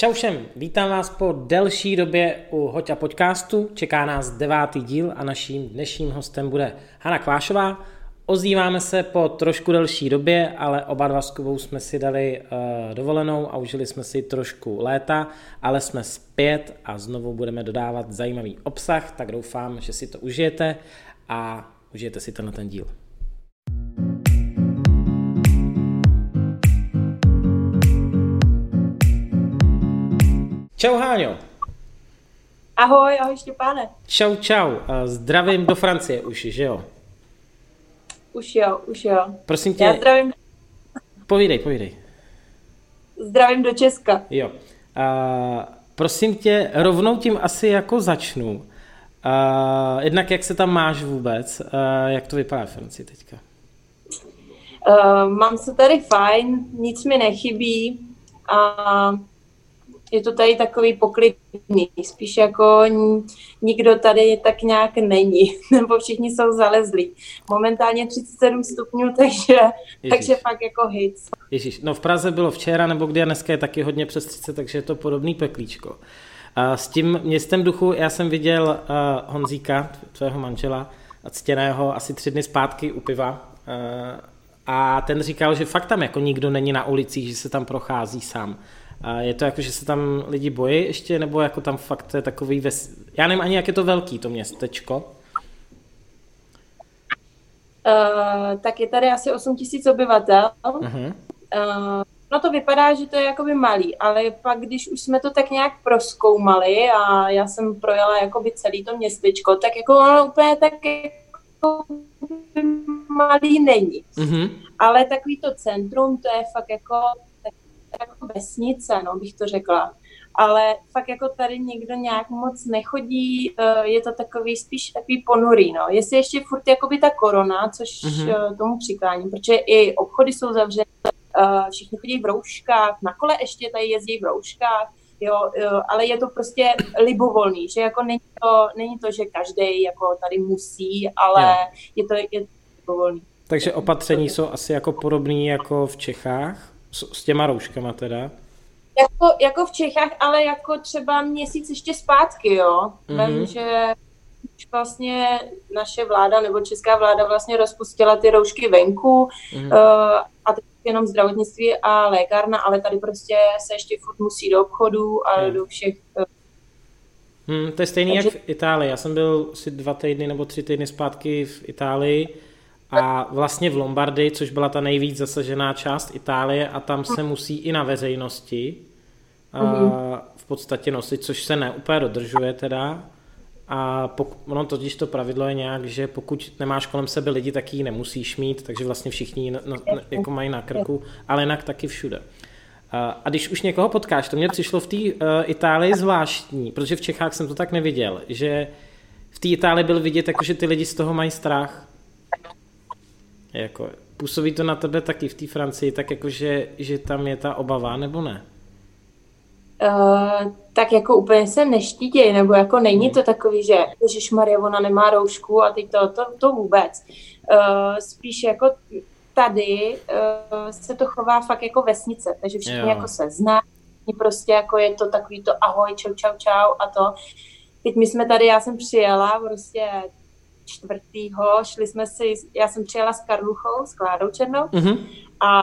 Čau všem, vítám vás po delší době u Hoďa podcastu. Čeká nás devátý díl a naším dnešním hostem bude Hana Kvášová. Ozýváme se po trošku delší době, ale oba dva s Kubou jsme si dali uh, dovolenou a užili jsme si trošku léta, ale jsme zpět a znovu budeme dodávat zajímavý obsah, tak doufám, že si to užijete a užijete si tenhle ten díl. Čau Háňo. Ahoj, ahoj Štěpáne. Čau, čau. Zdravím do Francie už, že jo? Už jo, už jo. Prosím tě. Já zdravím. Povídej, povídej. Zdravím do Česka. Jo. Uh, prosím tě, rovnou tím asi jako začnu. Uh, jednak jak se tam máš vůbec? Uh, jak to vypadá v Francii teďka? Uh, mám se tady fajn, nic mi nechybí a je to tady takový poklidný, spíš jako nikdo tady tak nějak není, nebo všichni jsou zalezlí. Momentálně 37 stupňů, takže, takže fakt jako hit. Ježíš, no v Praze bylo včera nebo kdy a dneska je taky hodně přes 30, takže je to podobný peklíčko. A s tím městem duchu já jsem viděl uh, Honzíka, tvého manžela, ctěného asi tři dny zpátky u piva uh, a ten říkal, že fakt tam jako nikdo není na ulicích, že se tam prochází sám. A je to jako, že se tam lidi bojí ještě, nebo jako tam fakt je takový, ves... já nevím ani, jak je to velký to městečko. Uh, tak je tady asi 8 tisíc obyvatel. Uh-huh. Uh, no to vypadá, že to je jakoby malý, ale pak, když už jsme to tak nějak proskoumali a já jsem projela jakoby celý to městečko, tak jako ono úplně tak jako malý není. Uh-huh. Ale takový to centrum, to je fakt jako jako vesnice, no, bych to řekla. Ale fakt jako tady nikdo nějak moc nechodí, eh, je to takový spíš takový ponurý, no. Jestli ještě furt jakoby ta korona, což mm-hmm. tomu přikání, protože i obchody jsou zavřené, eh, všichni chodí v rouškách, na kole ještě tady jezdí v rouškách, jo, ale je to prostě libovolný, že jako není to, není to že každý jako tady musí, ale je to, je to libovolný. Takže opatření jsou asi jako podobné jako v Čechách? S, s těma rouškama teda? Jako, jako v Čechách, ale jako třeba měsíc ještě zpátky, jo. Mm-hmm. Vím, že už vlastně naše vláda nebo česká vláda vlastně rozpustila ty roušky venku mm-hmm. uh, a teď jenom zdravotnictví a lékárna, ale tady prostě se ještě furt musí do obchodu a mm. do všech uh, Hmm, to je stejný Takže... jak v Itálii. Já jsem byl asi dva týdny nebo tři týdny zpátky v Itálii a vlastně v Lombardii, což byla ta nejvíc zasažená část Itálie a tam se musí i na veřejnosti mm-hmm. v podstatě nosit, což se neúplně dodržuje teda. A pokud, ono totiž to pravidlo je nějak, že pokud nemáš kolem sebe lidi, tak ji nemusíš mít, takže vlastně všichni na, na, jako mají na krku, ale jinak taky všude. A když už někoho potkáš, to mě přišlo v té uh, Itálii zvláštní, protože v Čechách jsem to tak neviděl, že v té Itálii byl vidět, jako, že ty lidi z toho mají strach. Jako, působí to na tebe taky v té Francii, tak jako, že, že tam je ta obava, nebo ne? Uh, tak jako úplně se neštítěj, nebo jako není hmm. to takový, že Maria, ona nemá roušku a teď to, to, to vůbec. Uh, spíš jako tady uh, se to chová fakt jako vesnice, takže všichni jo. jako se zná, prostě jako je to takový to ahoj, čau, čau, čau a to. Teď my jsme tady, já jsem přijela prostě čtvrtýho, šli jsme si, já jsem přijela s Karluchou, s Kládou Černou mm-hmm. a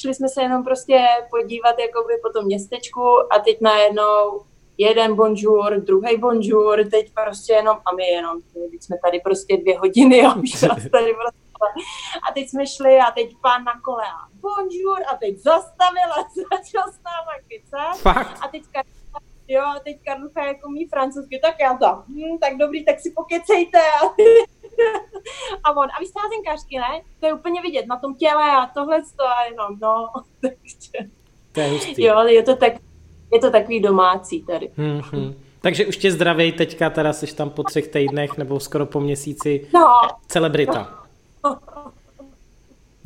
šli jsme se jenom prostě podívat jakoby po tom městečku a teď najednou jeden bonjour, druhý bonjour, teď prostě jenom a my jenom, teď jsme tady prostě dvě hodiny a už tady prostě a teď jsme šli a teď pán na kole a bonjour a teď zastavil a začal s náma kecat. A teďka jo, teď Karlucha jako mý francouzsky, tak já to, hm, tak dobrý, tak si pokecejte. a on, a vy jste házenkářky, ne? To je úplně vidět na tom těle a tohle to a jenom, no, takže. To je hustý. Jo, je to, tak, je to takový domácí tady. Mm-hmm. Takže už tě zdravej teďka, teda jsi tam po třech týdnech nebo skoro po měsíci no. celebrita.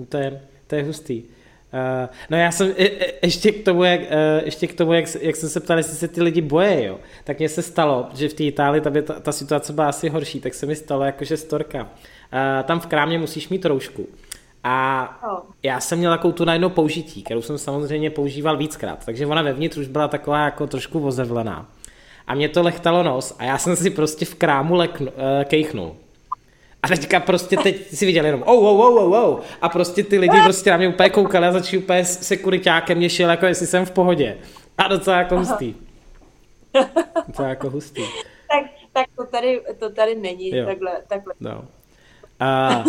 To je, to je hustý. Uh, no já jsem je, je, ještě k tomu, jak, uh, ještě k tomu jak, jak jsem se ptal, jestli se ty lidi boje, jo. Tak mně se stalo, že v té Itálii tam je ta, ta situace byla asi horší, tak se mi stalo jakože storka. Uh, tam v krámě musíš mít roušku. A já jsem měl takovou tu najednou použití, kterou jsem samozřejmě používal víckrát, takže ona vevnitř už byla taková jako trošku ozevlená. A mě to lechtalo nos a já jsem si prostě v krámu leknu, kejchnul. A teďka prostě teď si viděl jenom oh, oh, oh, oh, oh. A prostě ty lidi prostě na mě úplně koukali a začali úplně sekuritákem mě šel, jako jestli jsem v pohodě. A docela jako hustý. Docela jako hustý. Tak, tak to tady, to tady není jo. takhle. takhle. No. A,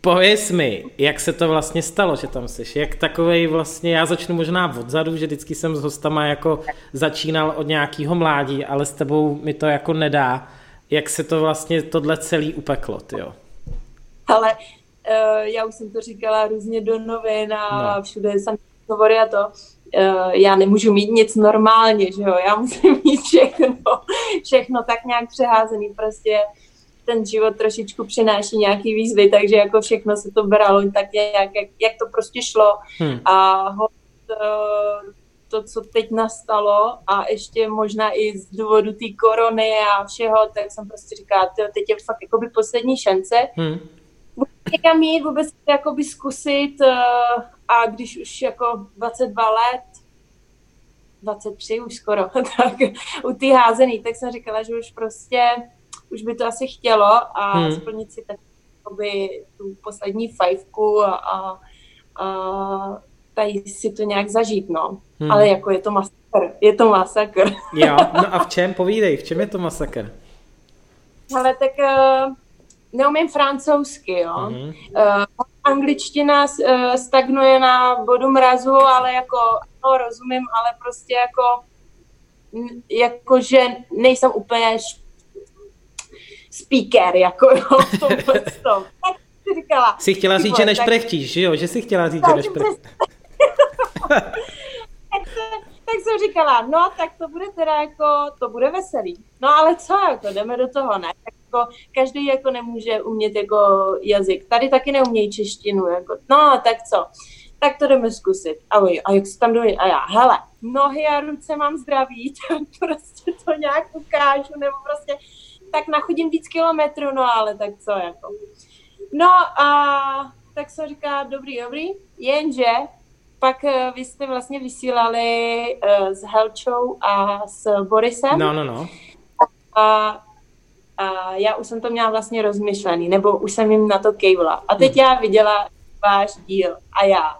pověz mi, jak se to vlastně stalo, že tam jsi, jak takovej vlastně, já začnu možná odzadu, že vždycky jsem s hostama jako začínal od nějakého mládí, ale s tebou mi to jako nedá, jak se to vlastně tohle celý upeklo, jo? Ale uh, já už jsem to říkala různě do novin a no. všude jsem hovory a to, uh, já nemůžu mít nic normálně, že jo, já musím mít všechno, všechno tak nějak přeházený, prostě ten život trošičku přináší nějaký výzvy, takže jako všechno se to bralo tak jak, jak, jak to prostě šlo hmm. a ho, to, to, co teď nastalo a ještě možná i z důvodu té korony a všeho, tak jsem prostě říkala, teď je fakt jakoby poslední šance. Hmm. Někam jít, vůbec jakoby zkusit uh, a když už jako 22 let, 23 už skoro, tak u té házený, tak jsem říkala, že už prostě už by to asi chtělo a hmm. splnit si tak tu poslední fajfku a, a, a tady si to nějak zažít, no. Hmm. Ale jako je to masakr, je to masakr. Jo, no a v čem, povídej, v čem je to masakr? Ale tak uh, neumím francouzsky, jo. Hmm. Uh, angličtina uh, stagnuje na bodu mrazu, ale jako, no, rozumím, ale prostě jako, jako že nejsem úplně speaker, jako jo, v tomhle tom. Tak si říkala. Jsi chtěla říct, že nešprechtíš, že jo? Že jsi chtěla říct, že nešprechtíš. tak, jsem říkala, no tak to bude teda jako, to bude veselý. No ale co, jako jdeme do toho, ne? Tak jako, každý jako nemůže umět jako jazyk. Tady taky neumějí češtinu, jako, no tak co? Tak to jdeme zkusit. A, vy, a jak se tam dojde? A já, hele, nohy a ruce mám zdraví, tak prostě to nějak ukážu, nebo prostě tak nachodím víc kilometrů, no ale tak co jako. No a tak se říká, dobrý, dobrý, jenže pak uh, vy jste vlastně vysílali uh, s Helčou a s Borisem. No, no, no. A, a já už jsem to měla vlastně rozmyšlený, nebo už jsem jim na to kejvla. A teď hmm. já viděla váš díl a já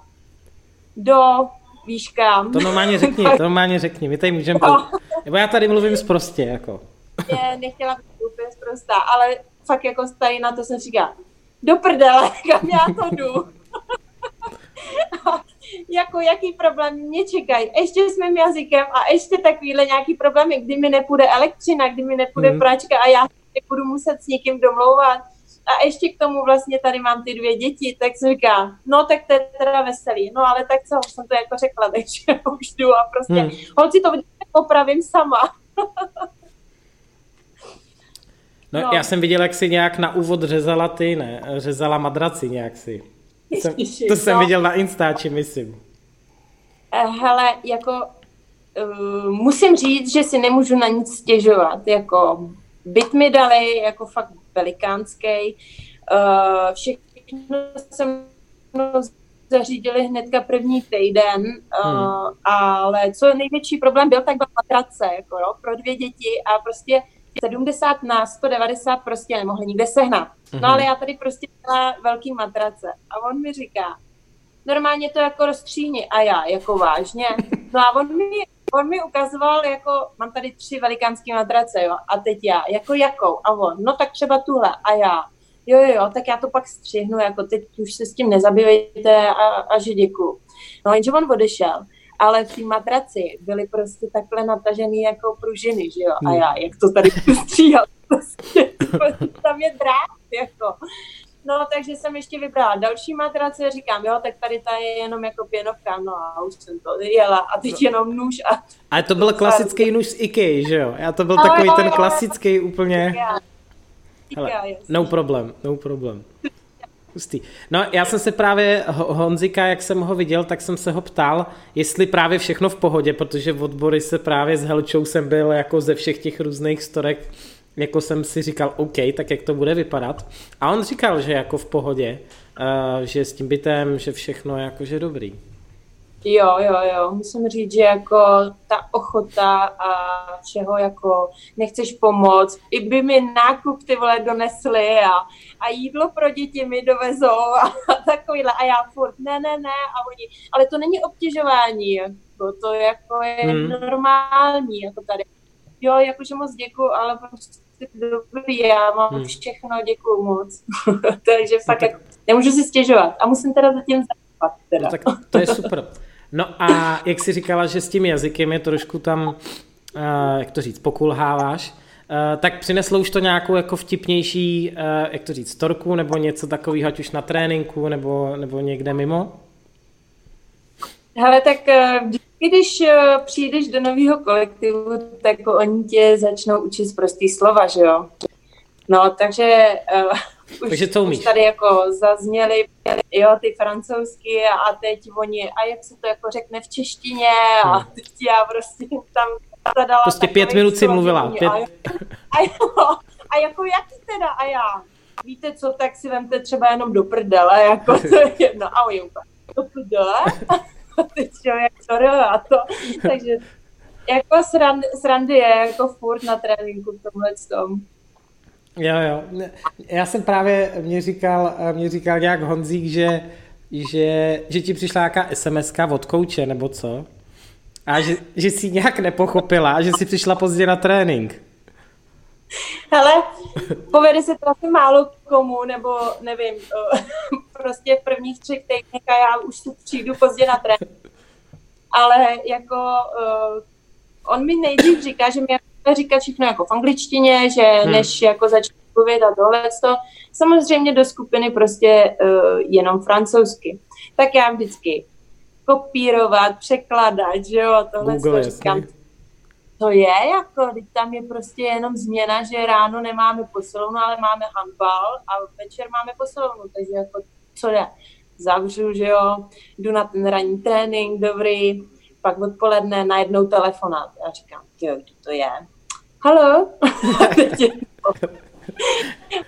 do víš kam. To normálně řekni, to normálně řekni, my tady můžeme, no. nebo já tady mluvím zprostě, jako. Je, nechtěla být úplně zprostá, ale fakt jako tady na to jsem říkala, do prdele, kam já to jdu. jako jaký problém mě čekají. Ještě s mým jazykem a ještě takovýhle nějaký problémy, kdy mi nepůjde elektřina, kdy mi nepůjde hmm. pračka a já budu muset s někým domlouvat. A ještě k tomu vlastně tady mám ty dvě děti, tak jsem říká, no tak to je teda veselý. No ale tak co, jsem to jako řekla, takže už jdu a prostě, hmm. holci to opravím sama. no, no, já jsem viděl, jak si nějak na úvod řezala ty, ne? Řezala madraci nějak si. To jsem, to jsem no. viděl na Instači, myslím. Eh, hele, jako uh, musím říct, že si nemůžu na nic stěžovat. Jako byt mi dali, jako fakt velikánský. Uh, všechno jsem zařídili hnedka první týden, uh, hmm. ale co největší problém byl, tak byla matrace, jako jo, pro dvě děti a prostě 70 na 190 prostě nemohli nikde sehnat. No mhm. ale já tady prostě měla velký matrace a on mi říká, normálně to jako rozstříhni a já, jako vážně. No a on mi, on mi ukazoval, jako mám tady tři velikánské matrace, jo, a teď já, jako jakou? A on, no tak třeba tuhle a já, jo, jo, jo, tak já to pak střihnu, jako teď už se s tím nezabývejte a, a že děkuju. No jenže on odešel ale v té matraci byly prostě takhle natažený jako pružiny, že jo? A hmm. já, jak to tady stříhal, prostě, tam je drát, jako. No, takže jsem ještě vybrala další matrace, říkám, jo, tak tady ta je jenom jako pěnovka, no a už jsem to jela a teď no. jenom nůž a... Ale to byl klasický nůž z IKEA, že jo? Já to byl takový ten klasický úplně... Hele, no problem, no problem. Hustý. No já jsem se právě Honzika, jak jsem ho viděl, tak jsem se ho ptal, jestli právě všechno v pohodě, protože v odbory se právě s Helčou jsem byl jako ze všech těch různých storek, jako jsem si říkal, OK, tak jak to bude vypadat. A on říkal, že jako v pohodě, že s tím bytem, že všechno je jakože dobrý. Jo, jo, jo. Musím říct, že jako ta ochota a všeho jako nechceš pomoct. I by mi nákup ty vole donesli a, a jídlo pro děti mi dovezou a, a takovýhle. A já furt ne, ne, ne. A oni, ale to není obtěžování. Jako, to jako je hmm. normální. Jako tady. Jo, jakože moc děkuju, ale prostě dobrý, já mám hmm. všechno, děkuju moc. Takže no fakt no tak... jako, nemůžu si stěžovat. A musím teda zatím. No tak to je super. No a jak jsi říkala, že s tím jazykem je trošku tam, uh, jak to říct, pokulháváš, uh, tak přineslo už to nějakou jako vtipnější, uh, jak to říct, storku nebo něco takového, ať už na tréninku nebo, nebo někde mimo? Hele, tak když přijdeš do nového kolektivu, tak oni tě začnou učit prostý slova, že jo? No, takže už, Takže co umíš? Už tady jako zazněly jo, ty francouzsky a teď oni, a jak se to jako řekne v češtině a hmm. teď já prostě tam zadala Prostě pět minut si mluvila. Pět... A, a, jo, a jako jaký teda a já? Víte co, tak si vemte třeba jenom do prdele, jako to je jedno. A oni do prdele? A teď člověk, sorry, a to. Takže jako srandy, srandy je jako furt na tréninku v tomhle tom. Jo, jo. Já jsem právě, mě říkal, mě říkal nějak Honzík, že, že, že ti přišla nějaká sms od kouče, nebo co? A že, že jsi nějak nepochopila, že jsi přišla pozdě na trénink. Hele, povede se to asi málo komu, nebo nevím, prostě v prvních třech týdnech a já už si přijdu pozdě na trénink. Ale jako uh, on mi nejdřív říká, že mi říkat všechno jako v angličtině, že hmm. než jako začne povědat tohle, samozřejmě do skupiny prostě uh, jenom francouzsky. Tak já vždycky kopírovat, překladat, že jo, tohle to říkám. To je jako, teď tam je prostě jenom změna, že ráno nemáme posilovnu, ale máme handbal a večer máme posilovnu, takže jako co jde? Zavřu, že jo, jdu na ten ranní trénink, dobrý, pak odpoledne najednou telefonát. Já říkám, jo, to je? Halo,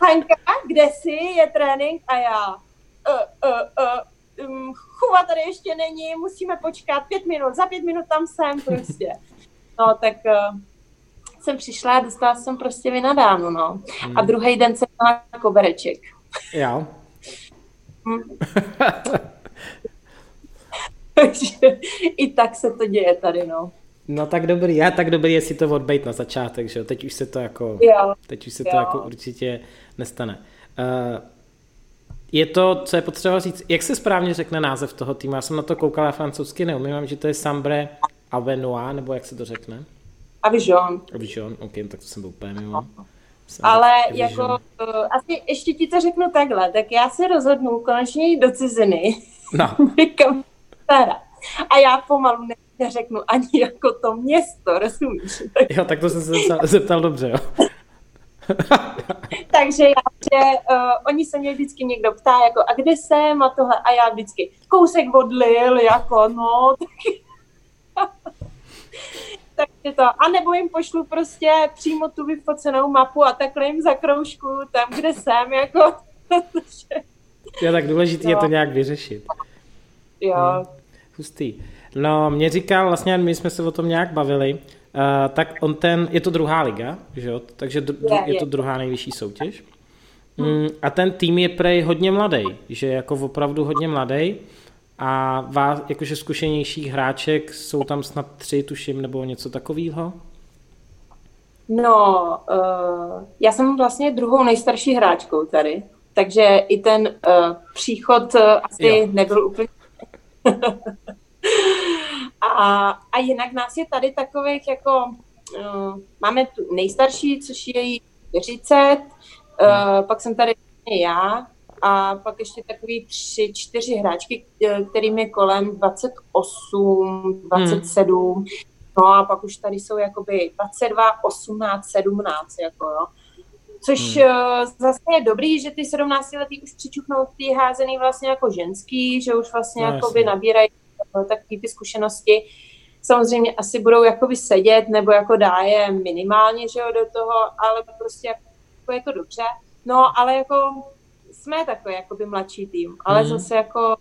Hanka, kde jsi, je trénink a já, uh, uh, uh, um, chuva tady ještě není, musíme počkat pět minut, za pět minut tam jsem prostě. No, tak uh, jsem přišla a dostala jsem prostě vynadáno, no. Hmm. A druhý den jsem měla kobereček. Jo. Hm. Takže i tak se to děje tady, no. No tak dobrý, já tak dobrý jestli to odbejt na začátek, že teď už se to jako, jo. teď už se jo. to jako určitě nestane. Uh, je to, co je potřeba říct, jak se správně řekne název toho týmu? Já jsem na to koukal, já francouzsky neumím, že to je Sambre Avenois, nebo jak se to řekne? Avijon. Avijon, ok, tak to jsem byl úplně mimo. Ale Avijon. jako, uh, asi ještě ti to řeknu takhle, tak já se rozhodnu konečně jít do ciziny. No. A já pomalu ne neřeknu ani jako to město, rozumíš? Jo, tak to jsem se zeptal, zeptal dobře, jo. Takže já, že uh, oni se mě vždycky někdo ptá, jako a kde jsem a tohle a já vždycky kousek od Lil, jako no. Takže to, a nebo jim pošlu prostě přímo tu vyfocenou mapu a takhle jim zakroužku tam, kde jsem, jako. jo, tak důležité no. je to nějak vyřešit. Jo. Hmm. Hustý. No, mě říkal, vlastně my jsme se o tom nějak bavili, uh, tak on ten, je to druhá liga, že jo? takže dru, je to druhá nejvyšší soutěž. Mm, a ten tým je prej hodně mladý, že jako opravdu hodně mladý a vás, jakože zkušenějších hráček jsou tam snad tři, tuším, nebo něco takového? No, uh, já jsem vlastně druhou nejstarší hráčkou tady, takže i ten uh, příchod uh, asi jo. nebyl úplně a, a jinak nás je tady takových jako, uh, máme tu nejstarší, což je jí 40, uh, hmm. pak jsem tady já a pak ještě takový tři, čtyři hráčky, eh, kterým je kolem 28, 27, hmm. no a pak už tady jsou jakoby 22, 18, 17, jako jo. Což hmm. uh, zase je dobrý, že ty 17 letý už přičuchnou ty házený vlastně jako ženský, že už vlastně no, jakoby nabírají takové ty zkušenosti. Samozřejmě asi budou jakoby sedět nebo jako dá je minimálně, že jo, do toho, ale prostě jako je to dobře. No, ale jako jsme takový jakoby mladší tým, ale hmm. zase jako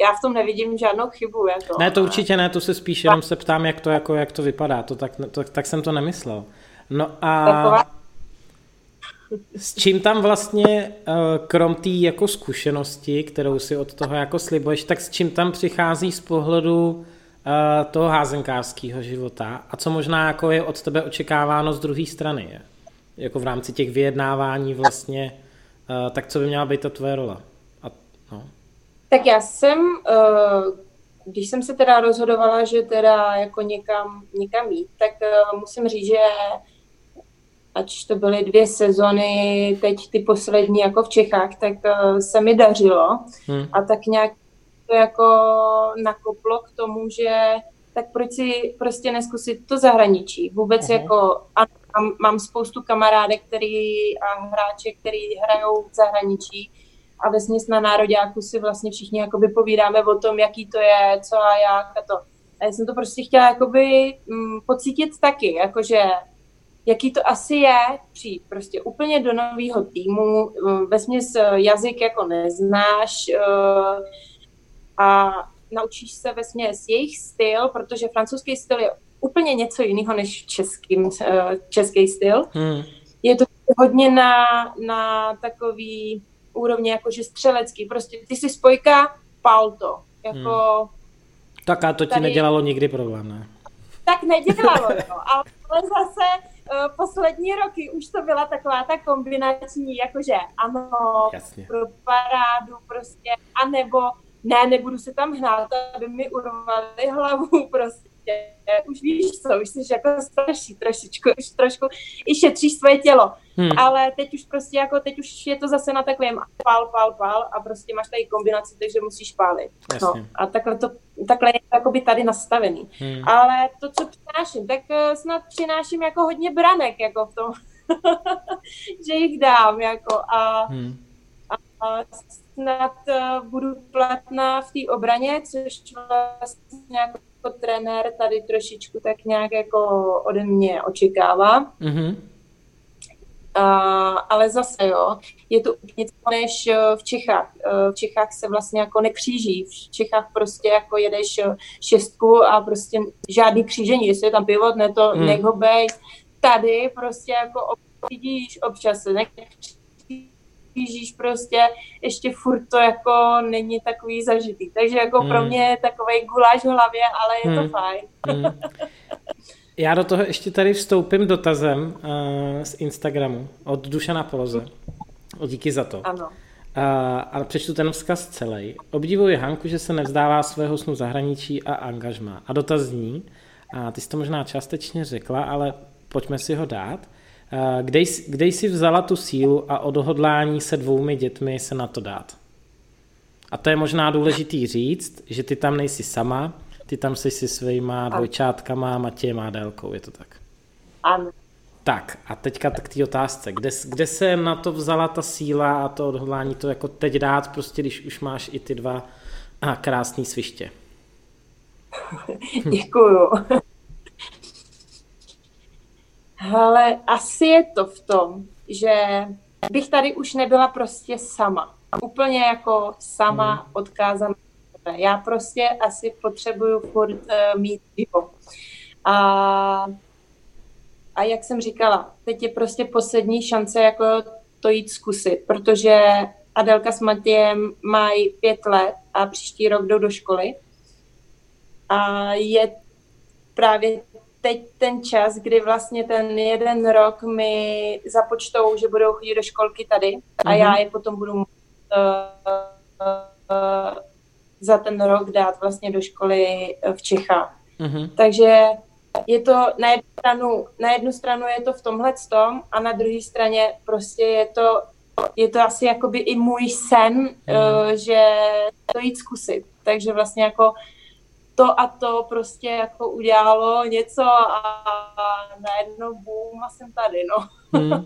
já v tom nevidím žádnou chybu. Jako, ne, to určitě ne, to se spíš jenom se ptám, jak to, jako, jak to vypadá, to tak, to, tak jsem to nemyslel. No a Taková... s čím tam vlastně, eh, krom té jako zkušenosti, kterou si od toho jako slibuješ, tak s čím tam přichází z pohledu eh, toho házenkářského života a co možná jako je od tebe očekáváno z druhé strany, je? jako v rámci těch vyjednávání vlastně, eh, tak co by měla být ta tvoje rola? A, no. Tak já jsem, když jsem se teda rozhodovala, že teda jako někam, někam jít, tak musím říct, že ač to byly dvě sezony, teď ty poslední jako v Čechách, tak se mi dařilo hmm. a tak nějak to jako nakoplo k tomu, že tak proč si prostě neskusit to zahraničí. Vůbec uh-huh. jako, a mám, mám spoustu kamarádek který, a hráče, který hrajou v zahraničí a ve na nároďáku si vlastně všichni jakoby povídáme o tom, jaký to je, co a jak a to. A já jsem to prostě chtěla jakoby m, mm, pocítit taky, jakože jaký to asi je přijít prostě úplně do nového týmu, mm, ve jazyk jako neznáš uh, a naučíš se ve směs jejich styl, protože francouzský styl je úplně něco jiného než český, eh, český styl. Hmm. Je to hodně na, na takový úrovni jakože střelecký. Prostě ty si spojka, pal to. Jako, hmm. Tak a to ti tady... nedělalo nikdy problém, ne? Tak nedělalo, jo. Ale zase poslední roky už to byla taková ta kombinační, jakože ano, Jasně. pro parádu prostě, anebo ne, nebudu se tam hnát, aby mi urvali hlavu prostě. Už víš co, už jsi jako starší trošičku, už trošku i šetříš svoje tělo. Hmm. Ale teď už prostě jako, teď už je to zase na takovém pál, pál, pál a prostě máš tady kombinaci, takže musíš pálit. No, a takhle, to, takhle je to by tady nastavený. Hmm. Ale to, co přináším, tak uh, snad přináším jako hodně branek, jako v tom, že jich dám, jako a, hmm. a, a snad uh, budu platná v té obraně, což vlastně jako trenér tady trošičku tak nějak jako ode mě očekává. Mm-hmm. Uh, ale zase jo, je to něco než v Čechách. Uh, v Čechách se vlastně jako nekříží. V Čechách prostě jako jedeš šestku a prostě žádný křížení. Jestli je tam pivot, ne to, mm. nech ho bej. Tady prostě jako vidíš občas se nekříží Ježíš prostě ještě furt to jako není takový zažitý. Takže jako hmm. pro mě je takový guláš v hlavě, ale je hmm. to fajn. Hmm. Já do toho ještě tady vstoupím dotazem uh, z Instagramu od Dušana Poloze. Díky za to. Ano. Uh, ale přečtu ten vzkaz celý. Obdivuji Hanku, že se nevzdává svého snu zahraničí a angažma. A dotaz zní, a ty jsi to možná částečně řekla, ale pojďme si ho dát. Kde, kde jsi vzala tu sílu a odhodlání se dvoumi dětmi se na to dát? A to je možná důležitý říct, že ty tam nejsi sama, ty tam jsi si svýma dvojčátkama, Matějem a Délkou, je to tak? Ano. Tak a teďka k té otázce. Kde, kde se na to vzala ta síla a to odhodlání to jako teď dát, prostě když už máš i ty dva a krásný sviště? Děkuju. Ale asi je to v tom, že bych tady už nebyla prostě sama. Úplně jako sama hmm. odkázaná. Já prostě asi potřebuju furt uh, mít pivo. A, a jak jsem říkala, teď je prostě poslední šance jako to jít zkusit, protože Adelka s Matějem mají pět let a příští rok jdou do školy. A je právě teď ten čas, kdy vlastně ten jeden rok mi započtou, že budou chodit do školky tady a mm-hmm. já je potom budu uh, uh, za ten rok dát vlastně do školy v Čechách. Mm-hmm. Takže je to na jednu stranu, na jednu stranu je to v tomhle tom a na druhé straně prostě je to, je to asi jakoby i můj sen, mm-hmm. uh, že to jít zkusit. Takže vlastně jako to a to prostě jako udělalo něco a najednou boom a jsem tady, no. Hmm.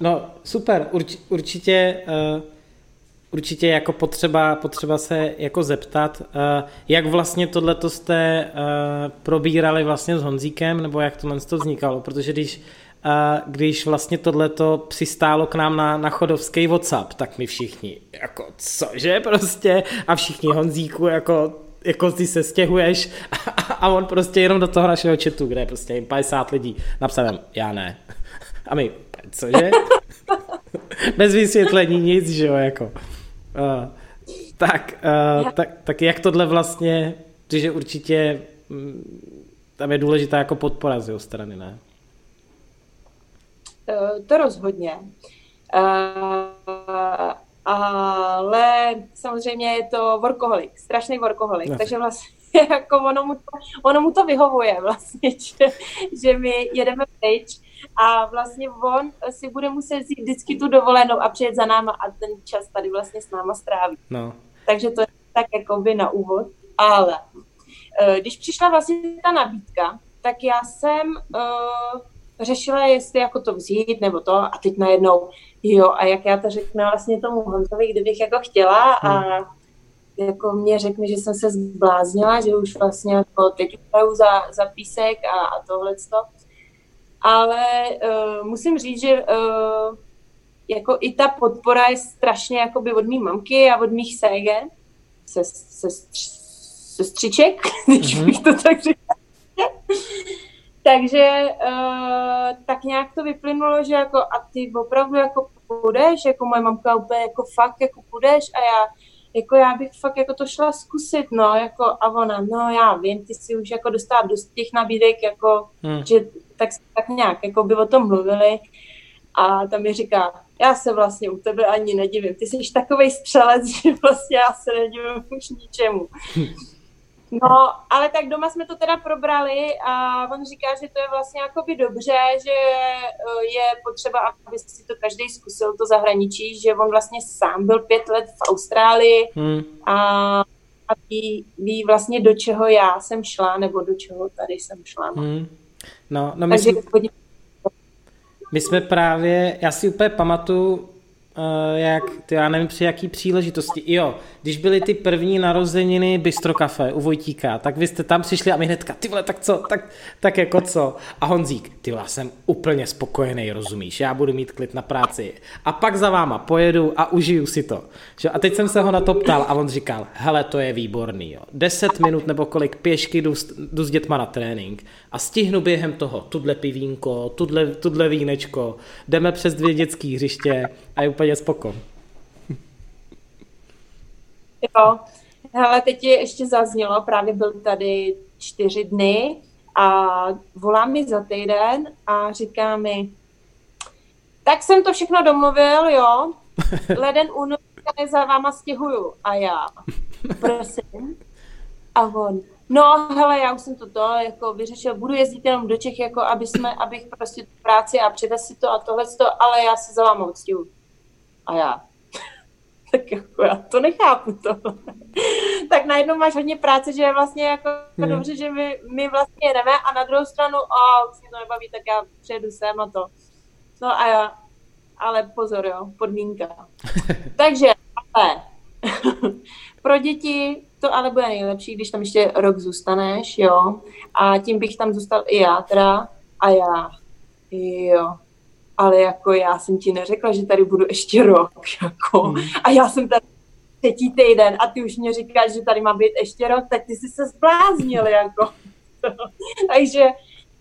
No, super, Urč, určitě uh, určitě jako potřeba, potřeba se jako zeptat, uh, jak vlastně tohleto jste uh, probírali vlastně s Honzíkem, nebo jak tohle to vznikalo, protože když když vlastně tohleto přistálo k nám na, na chodovský WhatsApp, tak my všichni, jako cože prostě, a všichni Honzíku, jako jako ty se stěhuješ a, a on prostě jenom do toho našeho chatu, kde je prostě jim 50 lidí, napsal já ne. A my, cože? Bez vysvětlení nic, že jo, jako. Uh, tak, uh, tak, tak jak tohle vlastně, že určitě mm, tam je důležitá jako podpora z jeho strany, ne? Uh, to rozhodně. Uh, ale samozřejmě je to workoholik, strašný workoholik, no. takže vlastně jako ono mu, to, ono mu to vyhovuje vlastně, že, že my jedeme pryč a vlastně on si bude muset vzít vždycky tu dovolenou a přijet za náma a ten čas tady vlastně s náma stráví. No. Takže to je tak jako by na úvod. Ale eh, když přišla vlastně ta nabídka, tak já jsem uh, řešila, jestli jako to vzít nebo to a teď najednou, jo, a jak já to řeknu vlastně tomu Honzovi, kdybych jako chtěla a hmm. jako mě řekne, že jsem se zbláznila, že už vlastně jako teď za, za písek a, a tohle ale uh, musím říct, že uh, jako i ta podpora je strašně jakoby od mý mamky a od mých séger, se, se, sestřiček, když mm-hmm. bych to tak řekla. Takže uh, tak nějak to vyplynulo, že jako a ty opravdu jako půjdeš, jako moje mamka úplně jako fakt jako půjdeš a já jako já bych fakt jako to šla zkusit, no, jako a ona, no já vím, ty si už jako dostala dost těch nabídek, jako, hmm. že tak, tak nějak, jako by o tom mluvili a tam mi říká, já se vlastně u tebe ani nedivím, ty jsi takový střelec, že vlastně já se nedivím už ničemu. No, ale tak doma jsme to teda probrali a on říká, že to je vlastně jakoby dobře, že eh, je potřeba, aby si to každý zkusil, to zahraničí, že on vlastně sám byl pět let v Austrálii hmm. a, a ví, ví vlastně do čeho já jsem šla, nebo do čeho tady jsem šla. Hmm. No, no my, Takže, jsme, my jsme právě, já si úplně pamatuju, uh, jak, ty, já nevím při jaký příležitosti, jo, když byly ty první narozeniny Bistro Cafe u Vojtíka, tak vy jste tam přišli a my hnedka, ty vole, tak co, tak, tak jako co? A Honzík, ty vole, jsem úplně spokojený, rozumíš, já budu mít klid na práci. A pak za váma pojedu a užiju si to. Že? A teď jsem se ho na to ptal a on říkal, hele, to je výborný, jo. Deset minut nebo kolik pěšky jdu, jdu s dětma na trénink a stihnu během toho tudle pivínko, tudle, tudle vínečko, jdeme přes dvě dětské hřiště a je úplně spoko. Jo, ale teď je ještě zaznělo, právě byl tady čtyři dny a volá mi za týden a říká mi, tak jsem to všechno domluvil, jo, leden únor za váma stěhuju. A já, prosím. A on, no hele, já už jsem to to jako vyřešil, budu jezdit jenom do Čech, jako aby jsme, abych prostě práci a přivez si to a tohle, ale já se za váma odstěhuju. A já, tak jako já to nechápu to. tak najednou máš hodně práce, že je vlastně jako hmm. dobře, že my, my vlastně jedeme a na druhou stranu, a už mě to nebaví, tak já přijedu sem a to. No a já, ale pozor jo, podmínka. Takže, ale pro děti to ale bude nejlepší, když tam ještě rok zůstaneš, jo. A tím bych tam zůstal i já teda. A já, jo, ale jako já jsem ti neřekla, že tady budu ještě rok, jako. Hmm. A já jsem tady třetí týden a ty už mě říkáš, že tady má být ještě rok, tak ty jsi se zbláznil, jako. Takže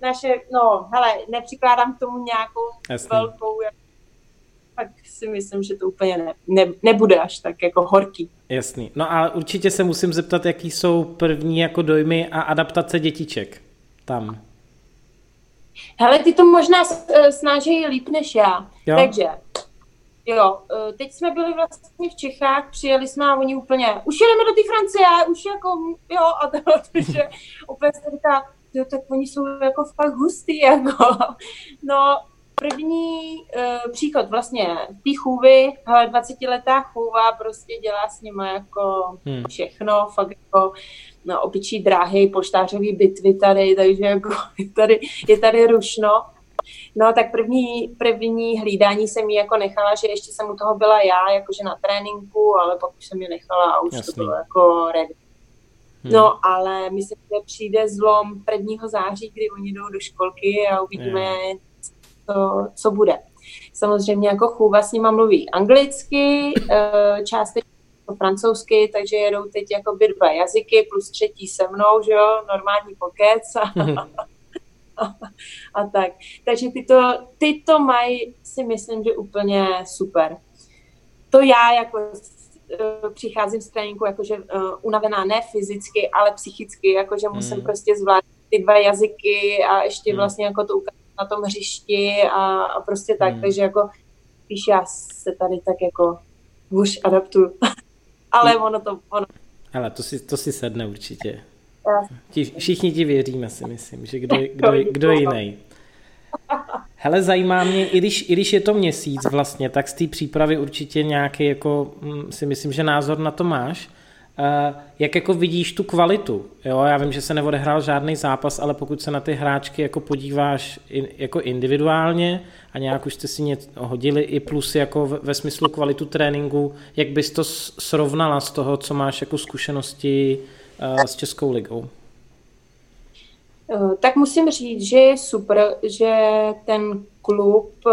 naše, no, hele, nepřikládám k tomu nějakou Jasný. velkou, tak si myslím, že to úplně ne, ne, nebude až tak jako horký. Jasný. No a určitě se musím zeptat, jaký jsou první jako dojmy a adaptace dětiček tam. Hele, ty to možná eh, snaží líp než já. Jo. Takže, jo, eh, teď jsme byli vlastně v Čechách, přijeli jsme a oni úplně, už jedeme do té Francie, už jako, jo, a to, že úplně se říká, jo, tak oni jsou jako fakt hustý, jako. No, první uh, příchod vlastně té chůvy, ale 20-letá chůva prostě dělá s nimi jako hmm. všechno, fakt jako no, opičí dráhy, poštářové bitvy tady, takže jako je tady, je tady rušno. No tak první, první hlídání jsem jí jako nechala, že ještě jsem u toho byla já, jakože na tréninku, ale pak už jsem ji nechala a už Jasný. to bylo jako ready. Hmm. No, ale myslím, že přijde zlom 1. září, kdy oni jdou do školky a uvidíme, hmm co, co bude. Samozřejmě jako chůva s nima mluví anglicky, eh, částečně francouzsky, takže jedou teď jako dva jazyky plus třetí se mnou, že jo, normální pokec a, a, a tak. Takže ty to, ty to mají si myslím, že úplně super. To já jako uh, přicházím z tréninku jakože uh, unavená ne fyzicky, ale psychicky, jakože musím hmm. prostě zvládnout ty dva jazyky a ještě hmm. vlastně jako to ukázat na tom hřišti a, a prostě tak, hmm. takže jako spíš já se tady tak jako už adaptuju. ale hmm. ono to, ono. Ale to si, to si sedne určitě. Ti, všichni ti věříme, si myslím, že kdo, kdo, kdo jiný. Hele, zajímá mě, i když, i když je to měsíc vlastně, tak z té přípravy určitě nějaký, jako hm, si myslím, že názor na to máš. Uh, jak jako vidíš tu kvalitu? Jo, já vím, že se neodehrál žádný zápas, ale pokud se na ty hráčky jako podíváš in, jako individuálně a nějak už jste si něco hodili i plus jako ve, ve smyslu kvalitu tréninku, jak bys to srovnala z toho, co máš jako zkušenosti uh, s Českou ligou? Eh, tak musím říct, že je super, že ten klub eh,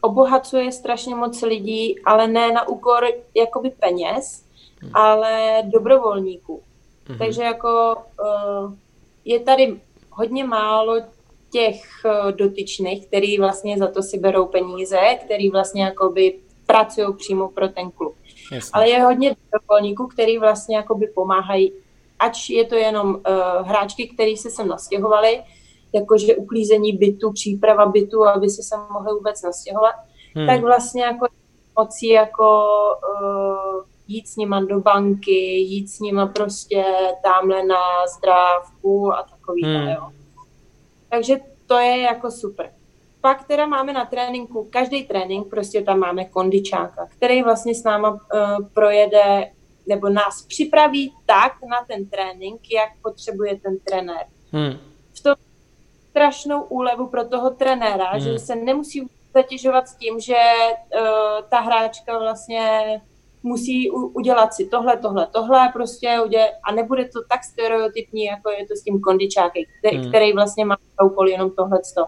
obohacuje strašně moc lidí, ale ne na úkor jakoby peněz. Ale dobrovolníků. Hmm. Takže jako eh, je tady hodně málo těch dotyčných, který vlastně za to si berou peníze, který vlastně jakoby pracují přímo pro ten klub. Jasně. Ale je hodně dobrovolníků, který vlastně jakoby pomáhají ač je to jenom uh, hráčky, které se sem nastěhovaly, jakože uklízení bytu, příprava bytu, aby se sem mohly vůbec nastěhovat, hmm. tak vlastně jako mocí jako uh, jít s nima do banky, jít s nima prostě tamhle na zdrávku a takový hmm. jo. Takže to je jako super. Pak teda máme na tréninku, každý trénink prostě tam máme kondičáka, který vlastně s náma uh, projede nebo nás připraví tak na ten trénink, jak potřebuje ten trenér. Hmm. V tom strašnou úlevu pro toho trenéra, hmm. že se nemusí zatěžovat s tím, že uh, ta hráčka vlastně musí u, udělat si tohle, tohle, tohle prostě udělat, a nebude to tak stereotypní, jako je to s tím kondičákem, který, hmm. který vlastně má úkol jenom tohleto.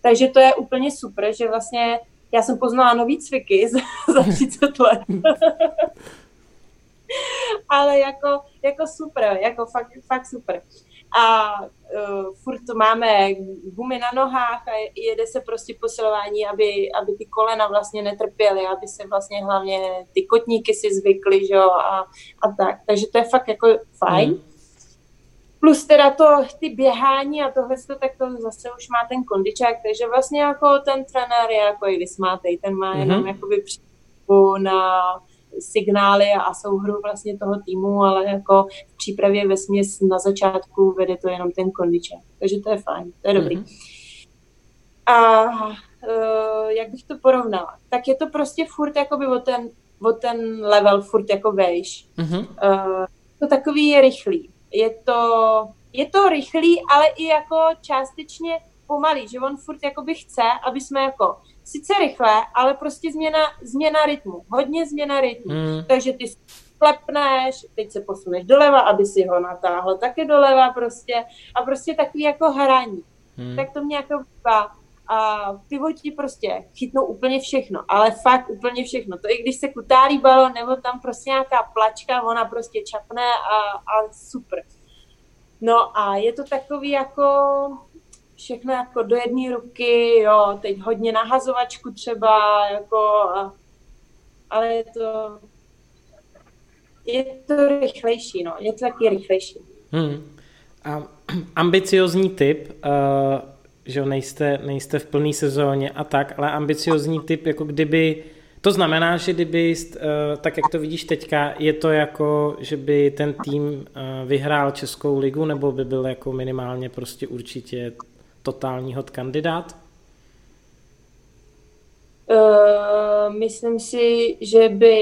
Takže to je úplně super, že vlastně já jsem poznala nový cviky za, za 30 let. ale jako, jako super, jako fakt, fakt super. A uh, furt máme gumy na nohách a jede se prostě posilování, aby, aby ty kolena vlastně netrpěly, aby se vlastně hlavně ty kotníky si zvykly, že jo, a, a tak. Takže to je fakt jako fajn. Mm. Plus teda to, ty běhání a tohle, tak to zase už má ten kondičák, takže vlastně jako ten trenér je jako i vysmátej, ten má jenom mm-hmm. jakoby na signály a souhru vlastně toho týmu, ale jako v přípravě ve směs na začátku vede to jenom ten kondičák. Takže to je fajn, to je dobrý. Mm-hmm. A uh, jak bych to porovnala? Tak je to prostě furt jakoby o ten, o ten level furt jako vejš. Mm-hmm. Uh, to takový je rychlý. Je to, je to rychlý, ale i jako částečně pomalý, že on furt jakoby chce, aby jsme jako sice rychle, ale prostě změna, změna rytmu, hodně změna rytmu. Mm. Takže ty klepneš, teď se posuneš doleva, aby si ho natáhl taky doleva prostě a prostě takový jako hraní. Mm. Tak to mě jako bývá. A pivoti prostě chytnou úplně všechno, ale fakt úplně všechno. To i když se kutálí balon nebo tam prostě nějaká plačka, ona prostě čapne a, a super. No a je to takový jako všechno jako do jedné ruky, jo, teď hodně na hazovačku třeba, jako, ale je to, je to rychlejší, no, je to taky rychlejší. Hmm. A ambiciozní typ, uh, že nejste, nejste v plné sezóně a tak, ale ambiciozní typ, jako kdyby, to znamená, že kdyby, uh, tak jak to vidíš teďka, je to jako, že by ten tým uh, vyhrál Českou ligu, nebo by byl jako minimálně prostě určitě totální hot kandidát? Uh, myslím si, že by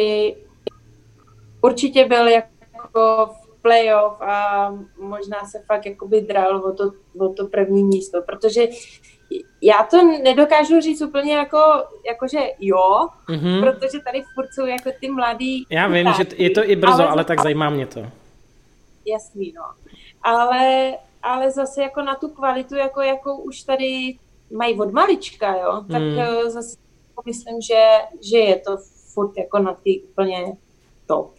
určitě byl jako v playoff a možná se fakt jakoby dral o to, o to první místo, protože já to nedokážu říct úplně jako, jako že jo, mm-hmm. protože tady furt jsou jako ty mladý. Já vím, že je to i brzo, ale, ale tak zajímá mě to. Jasný, no. Ale ale zase jako na tu kvalitu, jako jakou už tady mají od malička, jo, tak hmm. zase myslím, že, že je to furt jako na ty úplně top.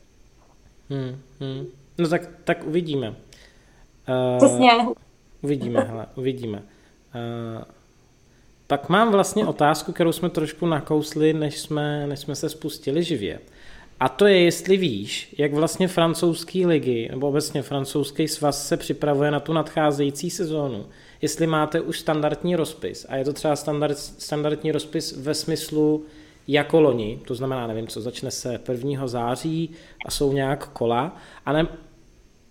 Hmm, hmm. No tak, tak uvidíme. Uh, Přesně. Uvidíme, hele, uvidíme. Uh, pak mám vlastně otázku, kterou jsme trošku nakousli, než jsme, než jsme se spustili živě. A to je, jestli víš, jak vlastně francouzský ligy, nebo obecně francouzský svaz se připravuje na tu nadcházející sezónu. Jestli máte už standardní rozpis a je to třeba standard, standardní rozpis ve smyslu jako loni, to znamená, nevím co, začne se 1. září a jsou nějak kola, a, ne,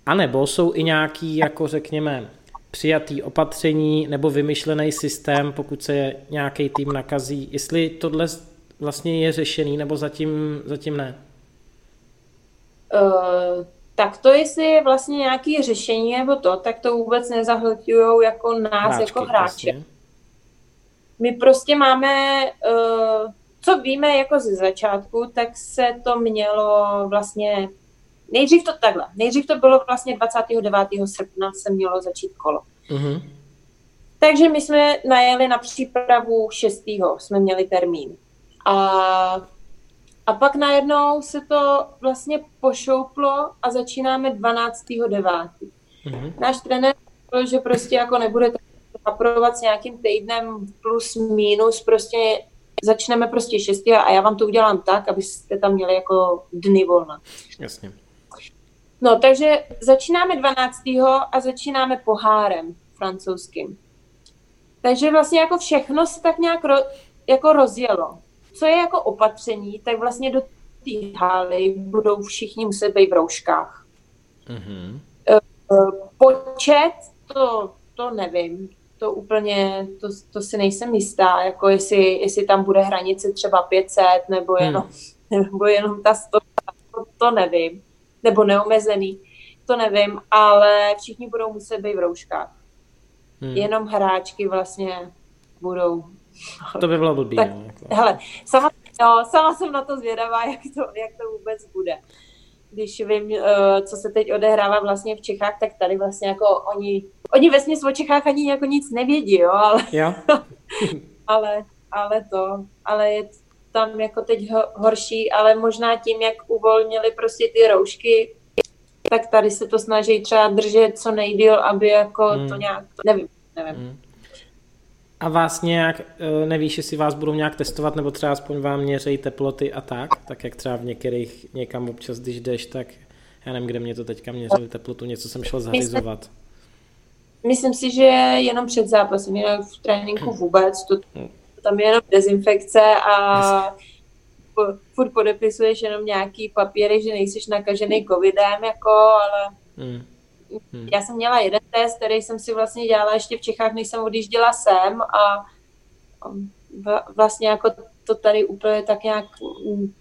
a nebo jsou i nějaký, jako řekněme, přijatý opatření nebo vymyšlený systém, pokud se nějaký tým nakazí, jestli tohle vlastně je řešený nebo zatím, zatím ne? Uh, tak to, jestli je vlastně nějaké řešení nebo to, tak to vůbec nezahltují jako nás, Hráčky, jako hráče. Jasně. My prostě máme, uh, co víme jako ze začátku, tak se to mělo vlastně, nejdřív to takhle, nejdřív to bylo vlastně 29. srpna se mělo začít kolo. Uh-huh. Takže my jsme najeli na přípravu 6. jsme měli termín. A a pak najednou se to vlastně pošouplo a začínáme 12.9. Mm-hmm. Náš trenér řekl, že prostě jako nebude aprovat s nějakým týdnem plus minus, prostě začneme prostě 6. a já vám to udělám tak, abyste tam měli jako dny volna. Jasně. No, takže začínáme 12. a začínáme pohárem francouzským. Takže vlastně jako všechno se tak nějak ro, jako rozjelo co je jako opatření, tak vlastně do té haly budou všichni muset být v rouškách. Mm-hmm. Počet, to, to nevím, to úplně, to, to si nejsem jistá, jako jestli, jestli tam bude hranice třeba 500, nebo jenom, hmm. nebo jenom ta 100, to, to nevím, nebo neomezený, to nevím, ale všichni budou muset být v rouškách. Hmm. Jenom hráčky vlastně budou to by bylo blbý. Tak, no, jako. hele, sama, no, sama jsem na to zvědavá, jak to, jak to vůbec bude. Když vím, uh, co se teď odehrává vlastně v Čechách, tak tady vlastně jako oni, oni ve o Čechách ani jako nic nevědí, jo, ale, jo. ale, ale to, ale je tam jako teď ho, horší, ale možná tím, jak uvolnili prostě ty roušky, tak tady se to snaží třeba držet co nejdíl, aby jako hmm. to nějak, nevím, nevím. Hmm. A vás nějak, eh, nevíš, jestli vás budou nějak testovat, nebo třeba aspoň vám měřejí teploty a tak, tak jak třeba v některých, někam občas, když jdeš, tak já nevím, kde mě to teďka měřili teplotu, něco jsem šel zařizovat. Myslím si, že jenom před zápasem, jinak v tréninku vůbec, to, tam je jenom dezinfekce a furt podepisuješ jenom nějaký papíry, že nejsiš nakažený covidem, jako, ale hmm. Hmm. Já jsem měla jeden test, který jsem si vlastně dělala ještě v Čechách, než jsem odjížděla sem a vlastně jako to tady úplně tak nějak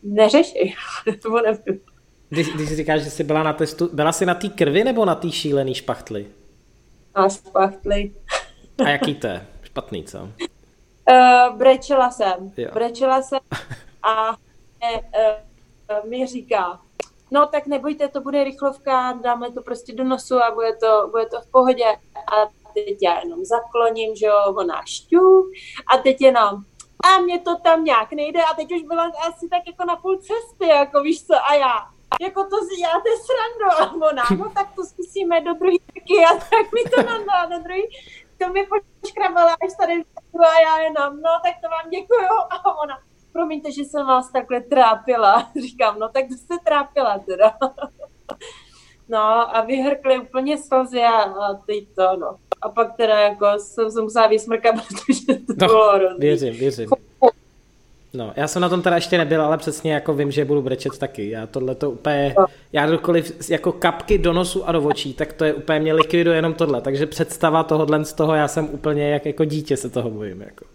neřeší. to nevím. Když, když říkáš, že jsi byla na testu, byla jsi na té krvi nebo na té šílený špachtly? Na špachtly. A jaký to je? Špatný, co? Uh, brečela jsem. Jo. Brečela jsem a uh, mi říká, no tak nebojte, to bude rychlovka, dáme to prostě do nosu a bude to, bude to v pohodě. A teď já jenom zakloním, že jo, ona šťuk a teď jenom a mě to tam nějak nejde. A teď už byla asi tak jako na půl cesty, jako víš co, a já, jako to si děláte srandu a ona, no tak to zkusíme do druhé taky. A tak mi to nadala do druhé, to mi poškrabala až tady a já jenom, no tak to vám děkuju. A ona, promiňte, že jsem vás takhle trápila. Říkám, no tak to jste trápila teda. no a vyhrkli úplně slzy a, a teď to, no. A pak teda jako jsem se musela vysmrkat, protože to no, bylo hrozný. Věřím, věřím. No, já jsem na tom teda ještě nebyl, ale přesně jako vím, že budu brečet taky. Já tohle to úplně, no. já dokoliv jako kapky do nosu a do očí, tak to je úplně mě likviduje jenom tohle. Takže představa tohohle z toho, já jsem úplně jak jako dítě se toho bojím. Jako.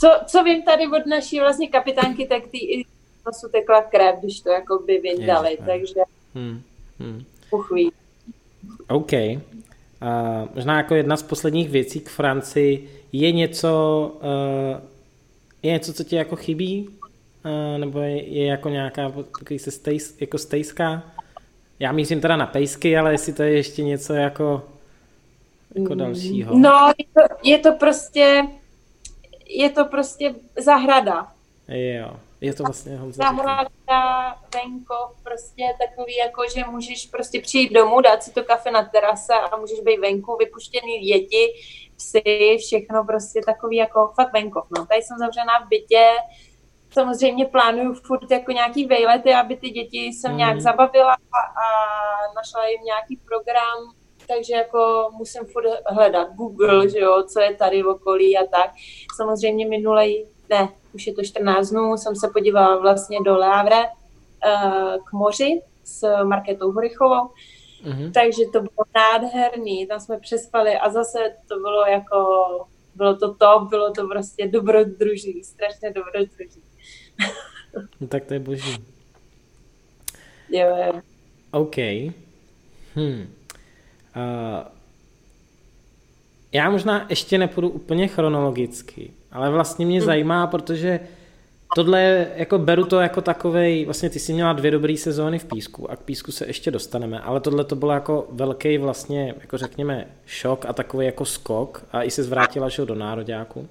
Co, co vím tady od naší vlastně kapitánky, tak ty i nosu tekla krev, když to jako by vyndali, yes, takže hmm. Hmm. uchví. OK. Uh, možná jako jedna z posledních věcí k Francii je něco, uh, je něco, co ti jako chybí? Uh, nebo je, je jako nějaká takový se stejs, jako stejská? Já mířím teda na pejsky, ale jestli to je ještě něco jako, jako dalšího. No, je je to prostě, je to prostě zahrada. Jo, je to vlastně Honza Zahrada, venkov, prostě takový jako, že můžeš prostě přijít domů, dát si to kafe na terase a můžeš být venku, vypuštěný děti, psy, všechno prostě takový jako fakt venkov. No. Tady jsem zavřená v bytě, samozřejmě plánuju furt jako nějaký vejlety, aby ty děti jsem mm. nějak zabavila a, a našla jim nějaký program, takže jako musím furt hledat Google, že jo, co je tady v okolí a tak. Samozřejmě minulej, ne, už je to 14 dnů, jsem se podívala vlastně do Lávre uh, k moři s Marketou Horychovou, mm-hmm. takže to bylo nádherný, tam jsme přespali a zase to bylo jako, bylo to top, bylo to prostě dobrodružný, strašně dobrodružný. no tak to je boží. Jo, jo. OK. Hm. Uh, já možná ještě nepůjdu úplně chronologicky, ale vlastně mě hm. zajímá, protože tohle jako beru to jako takovej, vlastně ty jsi měla dvě dobré sezóny v Písku a k Písku se ještě dostaneme, ale tohle to bylo jako velký vlastně, jako řekněme, šok a takový jako skok a i se zvrátila že do nároďáku.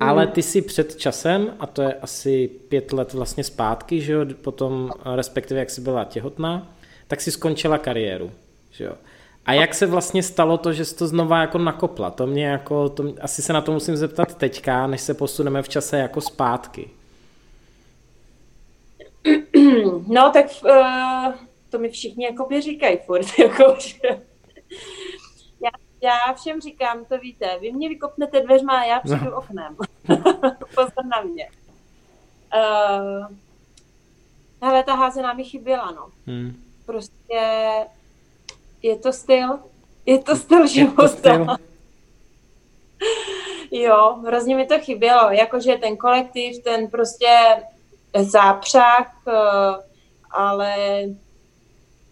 Ale hm. ty si před časem, a to je asi pět let vlastně zpátky, že jo, potom respektive jak jsi byla těhotná, tak si skončila kariéru, že jo. A jak se vlastně stalo to, že jsi to znova jako nakopla? To mě jako, to, asi se na to musím zeptat teďka, než se posuneme v čase jako zpátky. No, tak uh, to mi všichni jako by říkají furt, jako, že já, já všem říkám, to víte, vy mě vykopnete dveřma a já přijdu no. oknem. Pozor na mě. Uh, hele, ta házená mi chyběla, no. Hmm. Prostě je to styl, je to styl života. jo, hrozně mi to chybělo, jakože ten kolektiv, ten prostě zápřah, eh, ale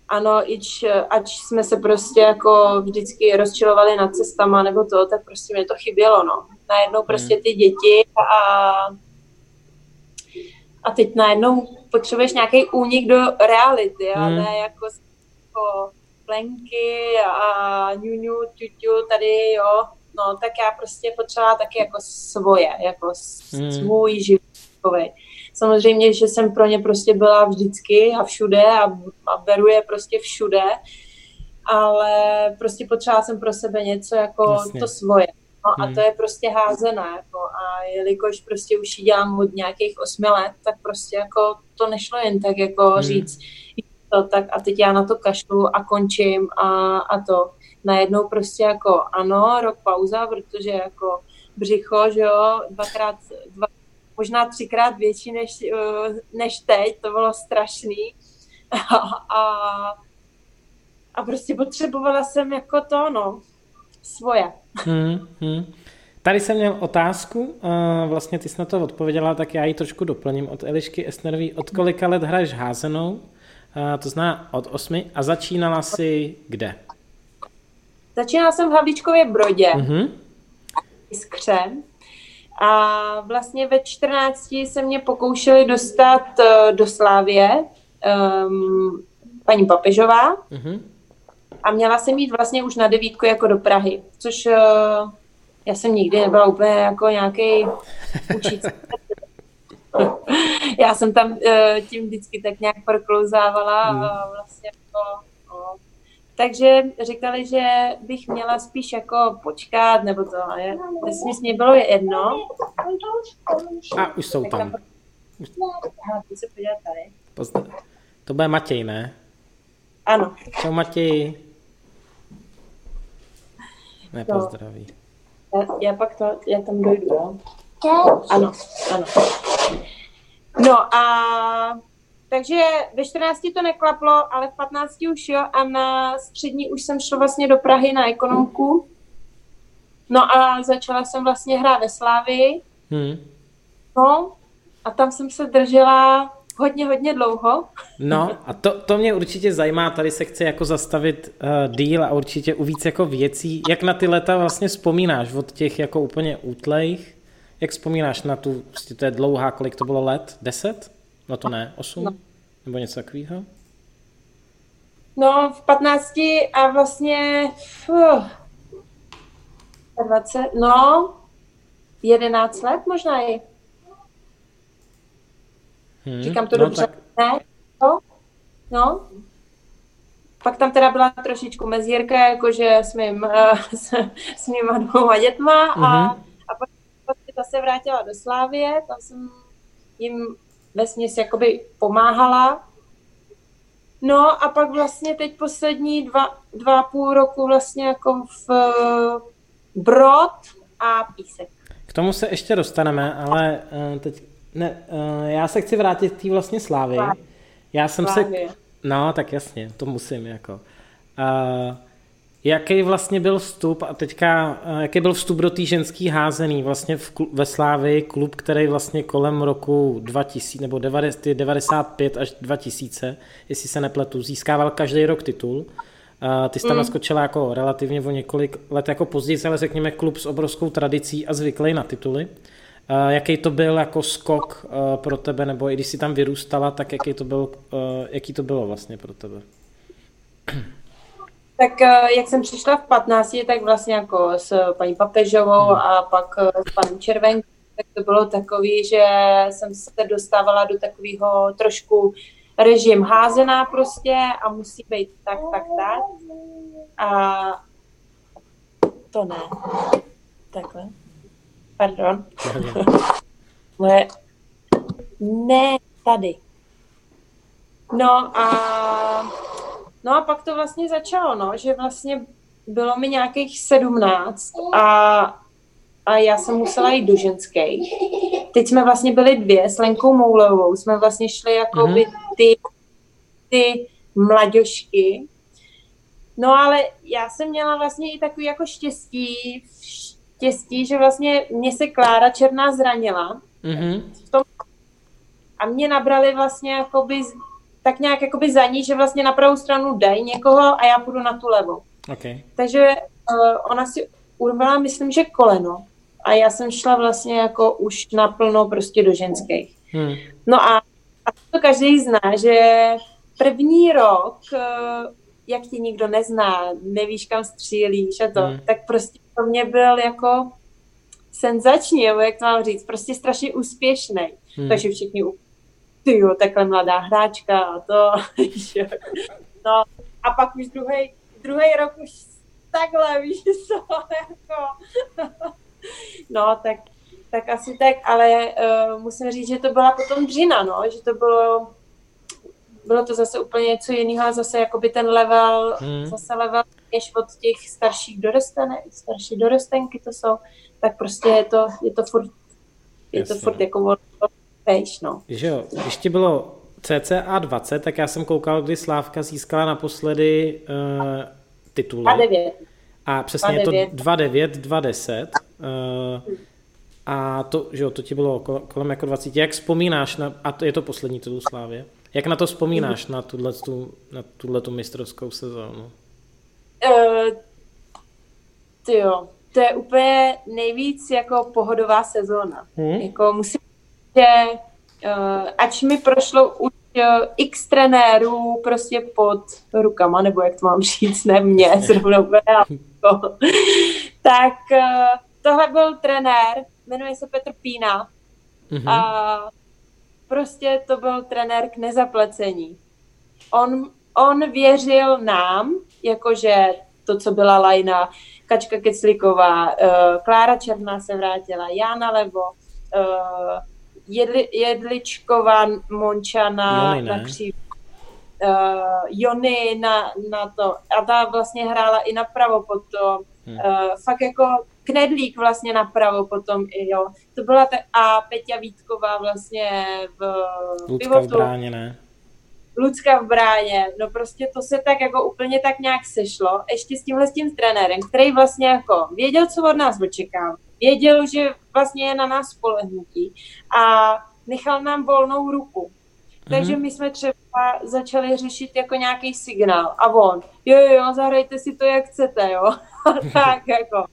ano, ič, ať jsme se prostě jako vždycky rozčilovali nad cestama nebo to, tak prostě mi to chybělo, no. Najednou prostě ty děti a a teď najednou potřebuješ nějaký únik do reality, a hmm. ne jako, jako plenky a ňuňu, ťuťu, tady jo, no tak já prostě potřebovala taky jako svoje, jako hmm. svůj život. Samozřejmě, že jsem pro ně prostě byla vždycky a všude a, a beru je prostě všude, ale prostě potřebovala jsem pro sebe něco jako Jasně. to svoje. No hmm. a to je prostě házené. Jako, a jelikož prostě už ji dělám od nějakých osmi let, tak prostě jako to nešlo jen tak jako hmm. říct, to, tak a teď já na to kašlu a končím a, a to. Najednou prostě jako ano, rok pauza, protože jako břicho, že jo, dvakrát, dva, možná třikrát větší než, eh, než teď, to bylo strašný. A, a, a prostě potřebovala jsem jako to, no, svoje. Hmm, hmm. Tady jsem měl otázku, vlastně ty jsi na to odpověděla, tak já ji trošku doplním od Elišky Esnerový. Od kolika let hraješ házenou? To zná od osmi. A začínala si kde? Začínala jsem v Havlíčkově Brodě. Mm-hmm. A vlastně ve 14 se mě pokoušeli dostat uh, do Slávě um, paní Papežová. Mm-hmm. A měla jsem jít vlastně už na devítku jako do Prahy, což uh, já jsem nikdy nebyla úplně jako nějaký učící já jsem tam uh, tím vždycky tak nějak proklouzávala hmm. a vlastně jako, no. Takže říkali, že bych měla spíš jako počkat, nebo to, je, Vesměs mě bylo jedno. A už jsou tam. Aha, se podívat tady. Pozdrav. To bude Matěj, ne? Ano. Čau Matěj. Nepozdraví. No. Já, já pak to, já tam dojdu, jo? Ano, ano. No a takže ve 14 to neklaplo, ale v 15 už jo a na střední už jsem šla vlastně do Prahy na ekonomku. No a začala jsem vlastně hrát ve Slávii. Hmm. No a tam jsem se držela hodně, hodně dlouho. No a to, to mě určitě zajímá, tady se chci jako zastavit uh, díl a určitě u víc jako věcí. Jak na ty leta vlastně vzpomínáš od těch jako úplně útlejch jak vzpomínáš na tu, prostě to je dlouhá, kolik to bylo let? Deset? No to ne, osm? No. Nebo něco takového? No, v 15 a vlastně fuh, 20, no, 11 let možná i. Hmm, Říkám to no, dobře. Tak... Ne? No, no. Pak tam teda byla trošičku mezírka, jakože s, mým, uh, s, s mýma dvouma dětma a, mm-hmm. Vlastně ta se vrátila do Slávie, tam jsem jim ve směs jakoby pomáhala. No a pak vlastně teď poslední dva, dva půl roku vlastně jako v Brod a Písek. K tomu se ještě dostaneme, ale uh, teď ne, uh, já se chci vrátit k té vlastně slávy. Já jsem Slávě. se... No, tak jasně, to musím jako. Uh, jaký vlastně byl vstup a teďka, uh, jaký byl vstup do té ženský házený vlastně v, ve Slávii, klub, který vlastně kolem roku 2000 nebo 95 až 2000, jestli se nepletu, získával každý rok titul. Uh, ty jsi tam mm. naskočila jako relativně o několik let jako později, ale řekněme klub s obrovskou tradicí a zvyklý na tituly. Uh, jaký to byl jako skok pro tebe, nebo i když jsi tam vyrůstala, tak jaký to, byl, jaký to bylo vlastně pro tebe? Tak jak jsem přišla v 15, tak vlastně jako s paní Papežovou hmm. a pak s panem Červenkou, tak to bylo takový, že jsem se dostávala do takového trošku režim házená prostě a musí být tak, tak, tak. A to ne. Takhle. Pardon. Moje... Ne, tady. No a... No a pak to vlastně začalo, no, že vlastně bylo mi nějakých sedmnáct a, a já jsem musela jít do ženských. Teď jsme vlastně byli dvě s Lenkou Moulovou, jsme vlastně šli jako by ty, ty mladěžky. No ale já jsem měla vlastně i takový jako štěstí štěstí, že vlastně mě se Klára Černá zranila. Mm-hmm. V tom, a mě nabrali vlastně jakoby, tak nějak jakoby za ní, že vlastně na pravou stranu dej někoho a já půjdu na tu levou. Okay. Takže uh, ona si urvala, myslím, že koleno. A já jsem šla vlastně jako už naplno prostě do ženských. Hmm. No a, a to každý zná, že první rok, uh, jak ti nikdo nezná, nevíš, kam střílíš a to, hmm. tak prostě pro mě byl jako senzační, nebo jak to mám říct, prostě strašně úspěšný. Hmm. Takže všichni, ty jo, takhle mladá hráčka a to, no a pak už druhý druhý rok už takhle, víš co, jako, no tak, tak asi tak, ale uh, musím říct, že to byla potom dřina, no, že to bylo bylo to zase úplně něco jiného a zase jakoby ten level, hmm. zase level než od těch starších dorostenek, starší dorostenky to jsou, tak prostě je to, je to furt, je Jasně. to furt jako pejš, no. Že jo, když ti bylo CCA 20, tak já jsem koukal, kdy Slávka získala naposledy uh, tituly. 2-9. A přesně 2, je to 2-9, 2-10. Uh, a to, že jo, to ti bylo kolem jako 20. Jak vzpomínáš na, a to je to poslední titul Slávě? Jak na to vzpomínáš, na tuhle, na tuhle tu mistrovskou sezónu? Uh, ty jo, to je úplně nejvíc jako pohodová sezóna. Hmm? Jako musím že uh, ač mi prošlo už uh, x trenérů prostě pod rukama, nebo jak to mám říct, ne mě, zrovna jako, tak uh, tohle byl trenér, jmenuje se Petr Pína mm-hmm. a prostě to byl trenér k nezaplecení. On, on věřil nám, jakože to, co byla lajna, Kačka Kecliková, uh, Klára Černá se vrátila, Jana Levo, uh, Jedli, Jedličková Mončana Jony, na křív, uh, Jony na, na to. A ta vlastně hrála i napravo potom. Hmm. Uh, fakt jako Knedlík vlastně napravo potom i, jo. To byla ta, a Peťa Vítková vlastně v Lucka v bráně, ne? Lucka v bráně, no prostě to se tak jako úplně tak nějak sešlo, ještě s tímhle s tím trenérem, který vlastně jako věděl, co od nás očekává, věděl, že vlastně je na nás spolehnutí a nechal nám volnou ruku. Takže mhm. my jsme třeba začali řešit jako nějaký signál a on, jo, jo, jo, zahrajte si to, jak chcete, jo. tak jako.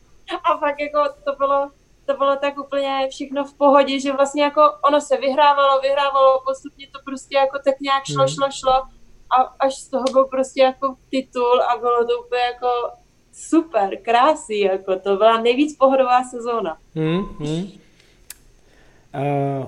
A fakt jako to bylo, to bylo tak úplně všechno v pohodě, že vlastně jako ono se vyhrávalo, vyhrávalo, postupně to prostě jako tak nějak šlo, mm. šlo, šlo a až z toho byl prostě jako titul a bylo to úplně jako super, krásný, jako to byla nejvíc pohodová sezóna. Hmm, hmm. Uh,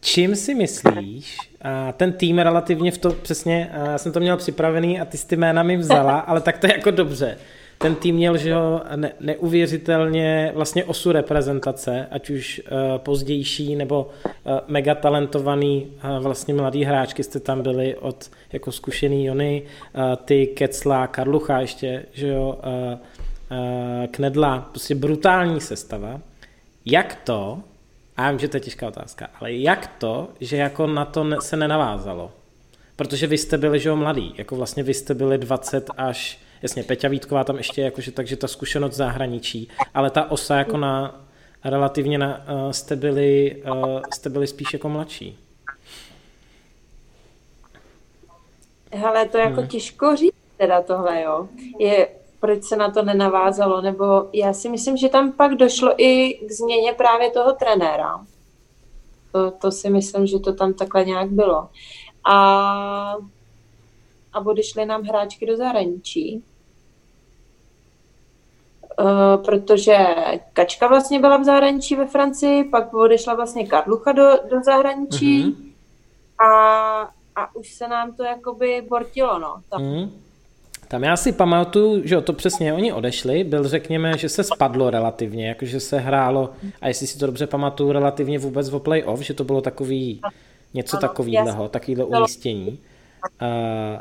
čím si myslíš, uh, ten tým relativně v to, přesně, uh, já jsem to měl připravený a ty jsi ty jména mi vzala, ale tak to je jako dobře ten tým měl, že ho ne, neuvěřitelně vlastně osu reprezentace, ať už uh, pozdější nebo uh, mega talentovaný uh, vlastně mladý hráčky jste tam byli od jako zkušený Jony, uh, ty Kecla, Karlucha ještě, že jo, uh, uh, Knedla, prostě brutální sestava. Jak to, a já vím, že to je těžká otázka, ale jak to, že jako na to se nenavázalo? Protože vy jste byli, že jo, mladý, jako vlastně vy jste byli 20 až jasně, Peťa Vítková tam ještě jakože, takže ta zkušenost zahraničí, ale ta osa jako na relativně na, uh, jste, byli, uh, jste byli spíš jako mladší. Hele, to je jako hmm. těžko říct teda tohle, jo. Je, proč se na to nenavázalo, nebo já si myslím, že tam pak došlo i k změně právě toho trenéra. To, to si myslím, že to tam takhle nějak bylo. A a odešly nám hráčky do zahraničí. Uh, protože Kačka vlastně byla v zahraničí ve Francii, pak odešla vlastně Karlucha do, do zahraničí mm-hmm. a, a už se nám to jakoby bortilo, no. Tam. Mm. Tam já si pamatuju, že to přesně oni odešli, byl řekněme, že se spadlo relativně, jakože se hrálo, a jestli si to dobře pamatuju, relativně vůbec o play-off, že to bylo takový, něco takového, takovýhle umístění. Uh,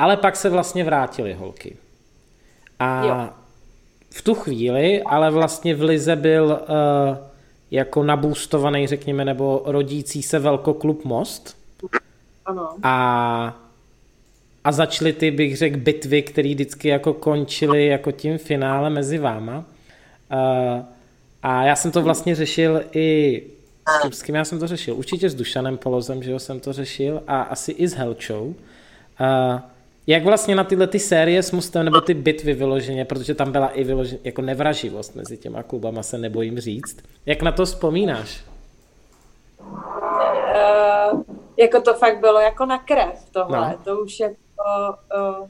ale pak se vlastně vrátili holky. A jo. v tu chvíli, ale vlastně v Lize byl uh, jako nabůstovaný, řekněme, nebo rodící se velkoklub Most. Ano. A, a začaly ty, bych řekl, bitvy, které vždycky jako končily jako tím finále mezi váma. Uh, a já jsem to vlastně řešil i s kým, s kým já jsem to řešil? Určitě s Dušanem Polozem, že jo, jsem to řešil a asi i s Helčou. Uh, jak vlastně na tyhle ty série s Mustem, nebo ty bitvy vyloženě, protože tam byla i vyloženě, jako nevraživost mezi těma klubama, se nebojím říct. Jak na to vzpomínáš? Uh, jako to fakt bylo jako na krev tohle. No. To už jako, uh,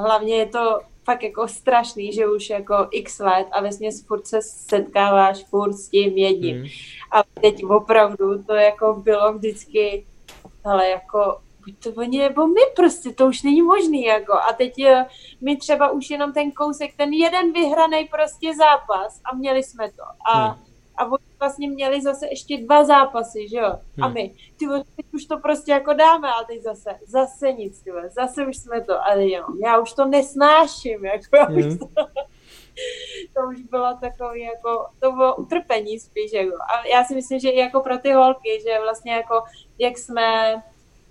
hlavně je to fakt jako strašný, že už jako x let a vlastně furt se setkáváš furt s tím jedním. Hmm. A teď opravdu to jako bylo vždycky, ale jako buď to oni nebo my, prostě to už není možný, jako. A teď eh, my třeba už jenom ten kousek, ten jeden vyhraný prostě zápas a měli jsme to. A, hmm. a oni vlastně měli zase ještě dva zápasy, že jo? Hmm. A my, ty teď už to prostě jako dáme, a teď zase, zase nic, ty zase už jsme to, ale jo, já už to nesnáším, jako já hmm. už to, to už bylo takový jako, to bylo utrpení spíš, jako. A já si myslím, že i jako pro ty holky, že vlastně jako, jak jsme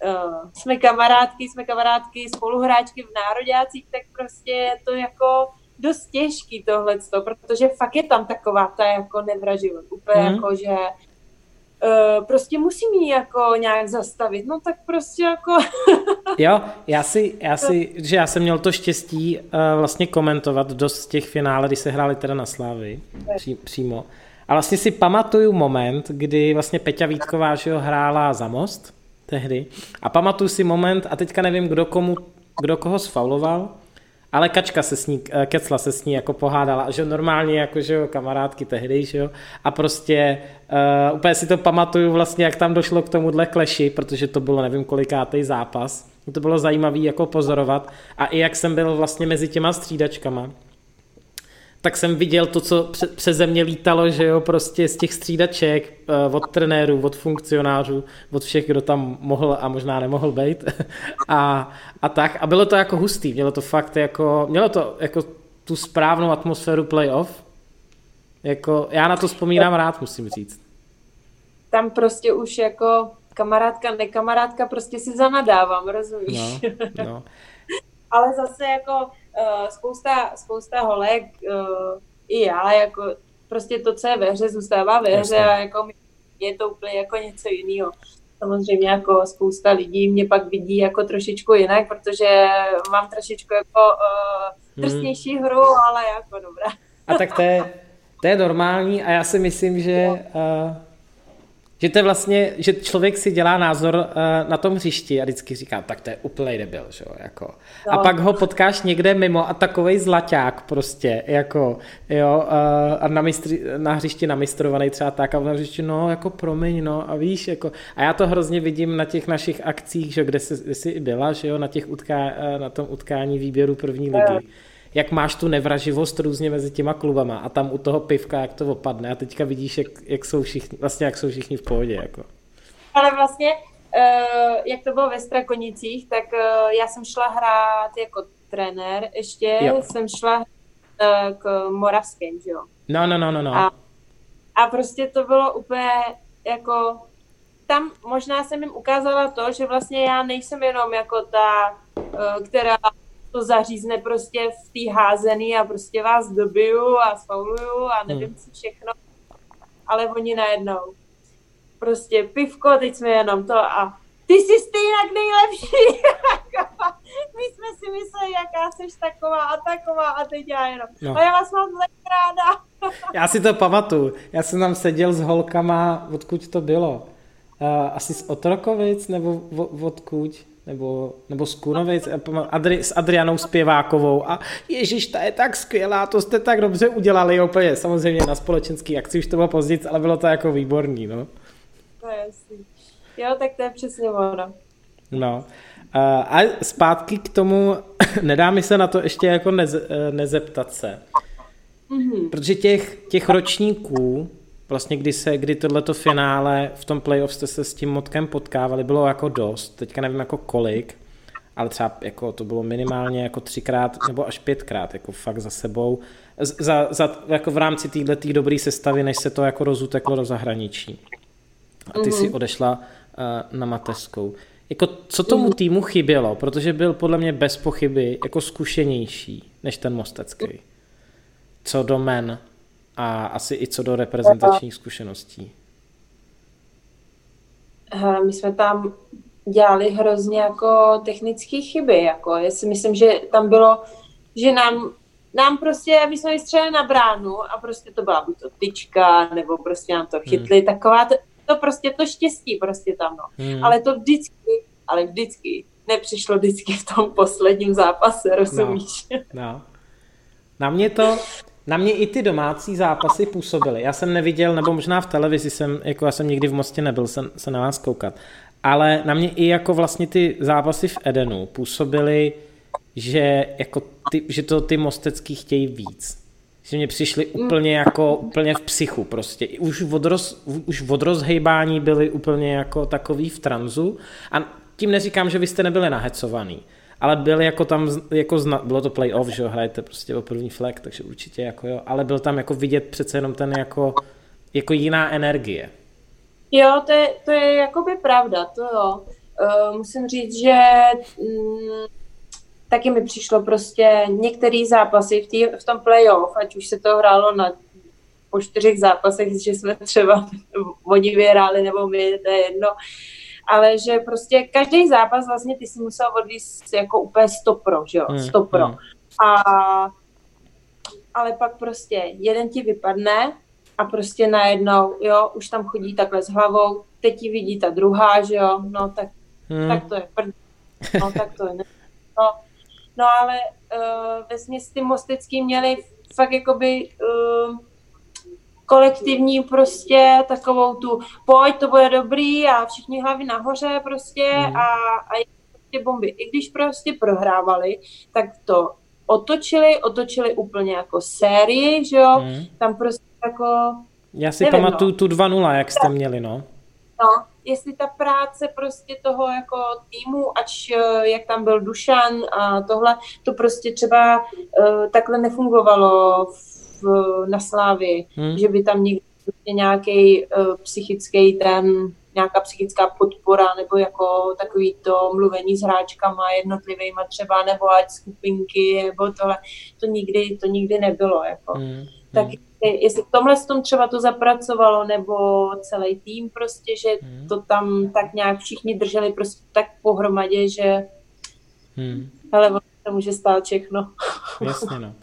uh, jsme kamarádky, jsme kamarádky, spoluhráčky v nároďácích, tak prostě je to jako dost těžký tohle, protože fakt je tam taková ta jako nevraživost, úplně mm. jako, že uh, prostě musím ji jako nějak zastavit, no tak prostě jako... jo, já si, já si, že já jsem měl to štěstí uh, vlastně komentovat dost těch finále, když se hráli teda na Slávy pří, přímo. A vlastně si pamatuju moment, kdy vlastně Peťa Vítková že ho, hrála za most tehdy. A pamatuju si moment, a teďka nevím, kdo, komu, kdo koho sfauloval, ale Kačka se s ní, eh, Kecla se s ní jako pohádala, že normálně jako, že jo, kamarádky tehdy, že jo, a prostě uh, úplně si to pamatuju vlastně, jak tam došlo k tomuhle kleši, protože to bylo nevím kolikátý zápas, to bylo zajímavý jako pozorovat. A i jak jsem byl vlastně mezi těma střídačkama, tak jsem viděl to, co přeze mě lítalo, že jo, prostě z těch střídaček, eh, od trenérů, od funkcionářů, od všech, kdo tam mohl a možná nemohl být a, a tak. A bylo to jako hustý, mělo to fakt jako, mělo to jako tu správnou atmosféru playoff. Jako, já na to vzpomínám rád, musím říct. Tam prostě už jako kamarádka, nekamarádka, prostě si zanadávám, rozumíš? No, no. Ale zase jako uh, spousta, spousta holek, uh, i já, jako prostě to, co je ve hře, zůstává ve hře a jako je to úplně jako něco jiného. Samozřejmě jako spousta lidí mě pak vidí jako trošičku jinak, protože mám trošičku jako uh, drsnější hru, ale jako dobrá. A tak to je, to je normální a já si myslím, že, uh, Že to je vlastně, že člověk si dělá názor uh, na tom hřišti a vždycky říká, tak to je úplný debil, že jo, jako. No. A pak ho potkáš někde mimo a takovej zlaťák prostě, jako, jo, uh, a na, mistři, na hřišti namistrovaný třeba tak a na hřišti, no, jako promiň, no, a víš, jako, a já to hrozně vidím na těch našich akcích, že kde jsi, jsi byla, že jo, na těch utká, uh, na tom utkání výběru první ligy. No jak máš tu nevraživost různě mezi těma klubama a tam u toho pivka, jak to opadne a teďka vidíš, jak, jak jsou všichni, vlastně jak jsou všichni v pohodě. Jako. Ale vlastně, uh, jak to bylo ve Strakonicích, tak uh, já jsem šla hrát jako trenér, ještě jo. jsem šla uh, k Moravském, že jo. No, no, no, no, no. A, a prostě to bylo úplně jako tam možná jsem jim ukázala to, že vlastně já nejsem jenom jako ta, která to zařízne prostě v té házený a prostě vás dobiju a sfauluju a nevím hmm. co všechno. Ale oni najednou prostě pivko, teď jsme jenom to a ty jsi stejně nejlepší. My jsme si mysleli, jaká jsi taková a taková a teď já jenom. No. A já vás mám ráda. já si to pamatuju. Já jsem tam seděl s holkama, odkud to bylo. Uh, asi z Otrokovic nebo odkud? Nebo, nebo z Kunovic Adri, s Adrianou Zpěvákovou a Ježíš, ta je tak skvělá, to jste tak dobře udělali úplně, samozřejmě na společenský akci už to bylo později, ale bylo to jako výborný, no. To je jasný. Jo, tak to je přesně ono. No. A zpátky k tomu, nedá mi se na to ještě jako neze, nezeptat se. Mm-hmm. Protože těch, těch ročníků vlastně kdy se, kdy tohleto finále v tom playoff jste se s tím motkem potkávali, bylo jako dost, teďka nevím jako kolik, ale třeba jako to bylo minimálně jako třikrát nebo až pětkrát jako fakt za sebou, za, za, jako v rámci téhle tý dobrý sestavy, než se to jako rozuteklo do zahraničí. A ty mm-hmm. si mhm. odešla uh, na mateřskou. Jako, co tomu mhm. týmu chybělo? Protože byl podle mě bez pochyby jako zkušenější než ten mostecký. Co do men a asi i co do reprezentačních zkušeností. My jsme tam dělali hrozně jako technické chyby. Jako. Já si myslím, že tam bylo, že nám, nám prostě, aby jsme vystřelili na bránu a prostě to byla buď to tyčka, nebo prostě nám to hmm. chytli, hmm. taková to, to prostě to štěstí prostě tam, no. Hmm. Ale to vždycky, ale vždycky nepřišlo vždycky v tom posledním zápase, rozumíš? No, no. Na mě to, na mě i ty domácí zápasy působily. Já jsem neviděl, nebo možná v televizi jsem, jako já jsem nikdy v Mostě nebyl se, se na vás koukat, ale na mě i jako vlastně ty zápasy v Edenu působily, že, jako ty, že to ty mostecký chtějí víc. Že mě přišli úplně jako úplně v psychu prostě. Už od, roz, už od rozhejbání byli úplně jako takový v tranzu a tím neříkám, že vy jste nebyli nahecovaný, ale byl jako tam, jako zna, bylo to playoff, že jo, hrajete prostě o první flag, takže určitě jako jo, ale byl tam jako vidět přece jenom ten jako, jako jiná energie. Jo, to je, to je jakoby pravda, to jo. Uh, musím říct, že mm, taky mi přišlo prostě některé zápasy v, tý, v tom playoff, ať už se to hrálo na po čtyřech zápasech, že jsme třeba oni vyhráli nebo my, to je jedno, ale že prostě každý zápas vlastně ty si musel odvíct jako úplně stopro, že jo, hmm, stopro. Hmm. A ale pak prostě jeden ti vypadne a prostě najednou, jo, už tam chodí takhle s hlavou, teď ti vidí ta druhá, že jo, no tak, hmm. tak to je prd, no tak to je ne. No, no ale uh, ve ty mostecký měli fakt jakoby uh, kolektivní prostě takovou tu pojď, to bude dobrý a všichni hlavy nahoře prostě mm. a, a prostě bomby. I když prostě prohrávali, tak to otočili, otočili úplně jako sérii, že jo, mm. tam prostě jako... Já si nevím, pamatuju no. tu 2-0, jak jste měli, no. No, jestli ta práce prostě toho jako týmu, ač eh, jak tam byl Dušan a tohle, to prostě třeba uh, takhle nefungovalo v na Slávii, hmm. že by tam někdy nějaký uh, psychický ten, nějaká psychická podpora, nebo jako takový to mluvení s hráčkama jednotlivýma třeba, nebo ať skupinky, nebo tohle, to nikdy, to nikdy nebylo, jako. Hmm. Tak jestli v tomhle tom třeba to zapracovalo, nebo celý tým prostě, že hmm. to tam tak nějak všichni drželi prostě tak pohromadě, že hmm. hele, to může stát všechno. Jasně, no.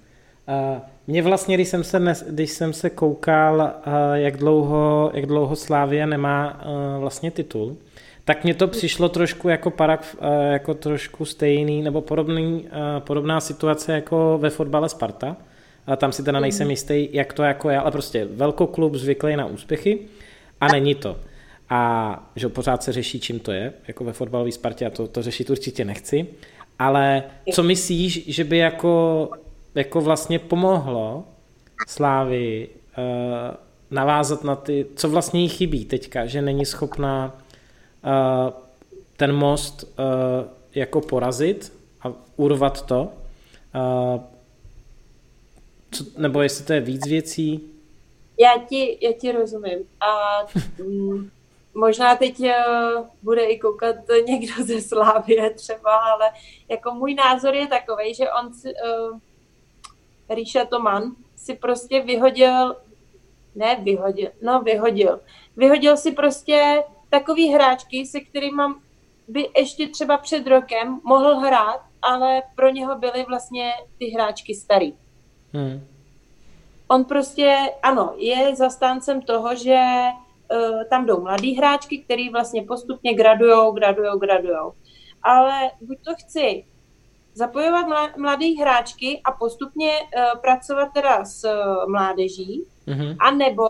Mě vlastně, když jsem se, když jsem se koukal, jak dlouho, jak dlouho Slávia nemá vlastně titul, tak mně to přišlo trošku jako, parak, jako trošku stejný nebo podobný, podobná situace jako ve fotbale Sparta. A tam si teda nejsem mhm. jistý, jak to jako je, ale prostě velkoklub zvyklý na úspěchy a není to. A že pořád se řeší, čím to je, jako ve fotbalové Spartě, a to, to řešit určitě nechci. Ale co myslíš, že by jako, jako vlastně pomohlo Slávy uh, navázat na ty, co vlastně jí chybí teďka, že není schopná uh, ten most uh, jako porazit a urvat to, uh, co, nebo jestli to je víc věcí? Já ti, já ti rozumím. A mm, možná teď uh, bude i koukat někdo ze Slávie třeba, ale jako můj názor je takový, že on uh, Ríša Toman si prostě vyhodil, ne vyhodil, no vyhodil, vyhodil si prostě takový hráčky, se kterými by ještě třeba před rokem mohl hrát, ale pro něho byly vlastně ty hráčky starý. Hmm. On prostě, ano, je zastáncem toho, že uh, tam jdou mladí hráčky, který vlastně postupně gradujou, gradujou, gradujou. Ale buď to chci zapojovat mladé hráčky a postupně uh, pracovat teda s uh, mládeží, mm-hmm. anebo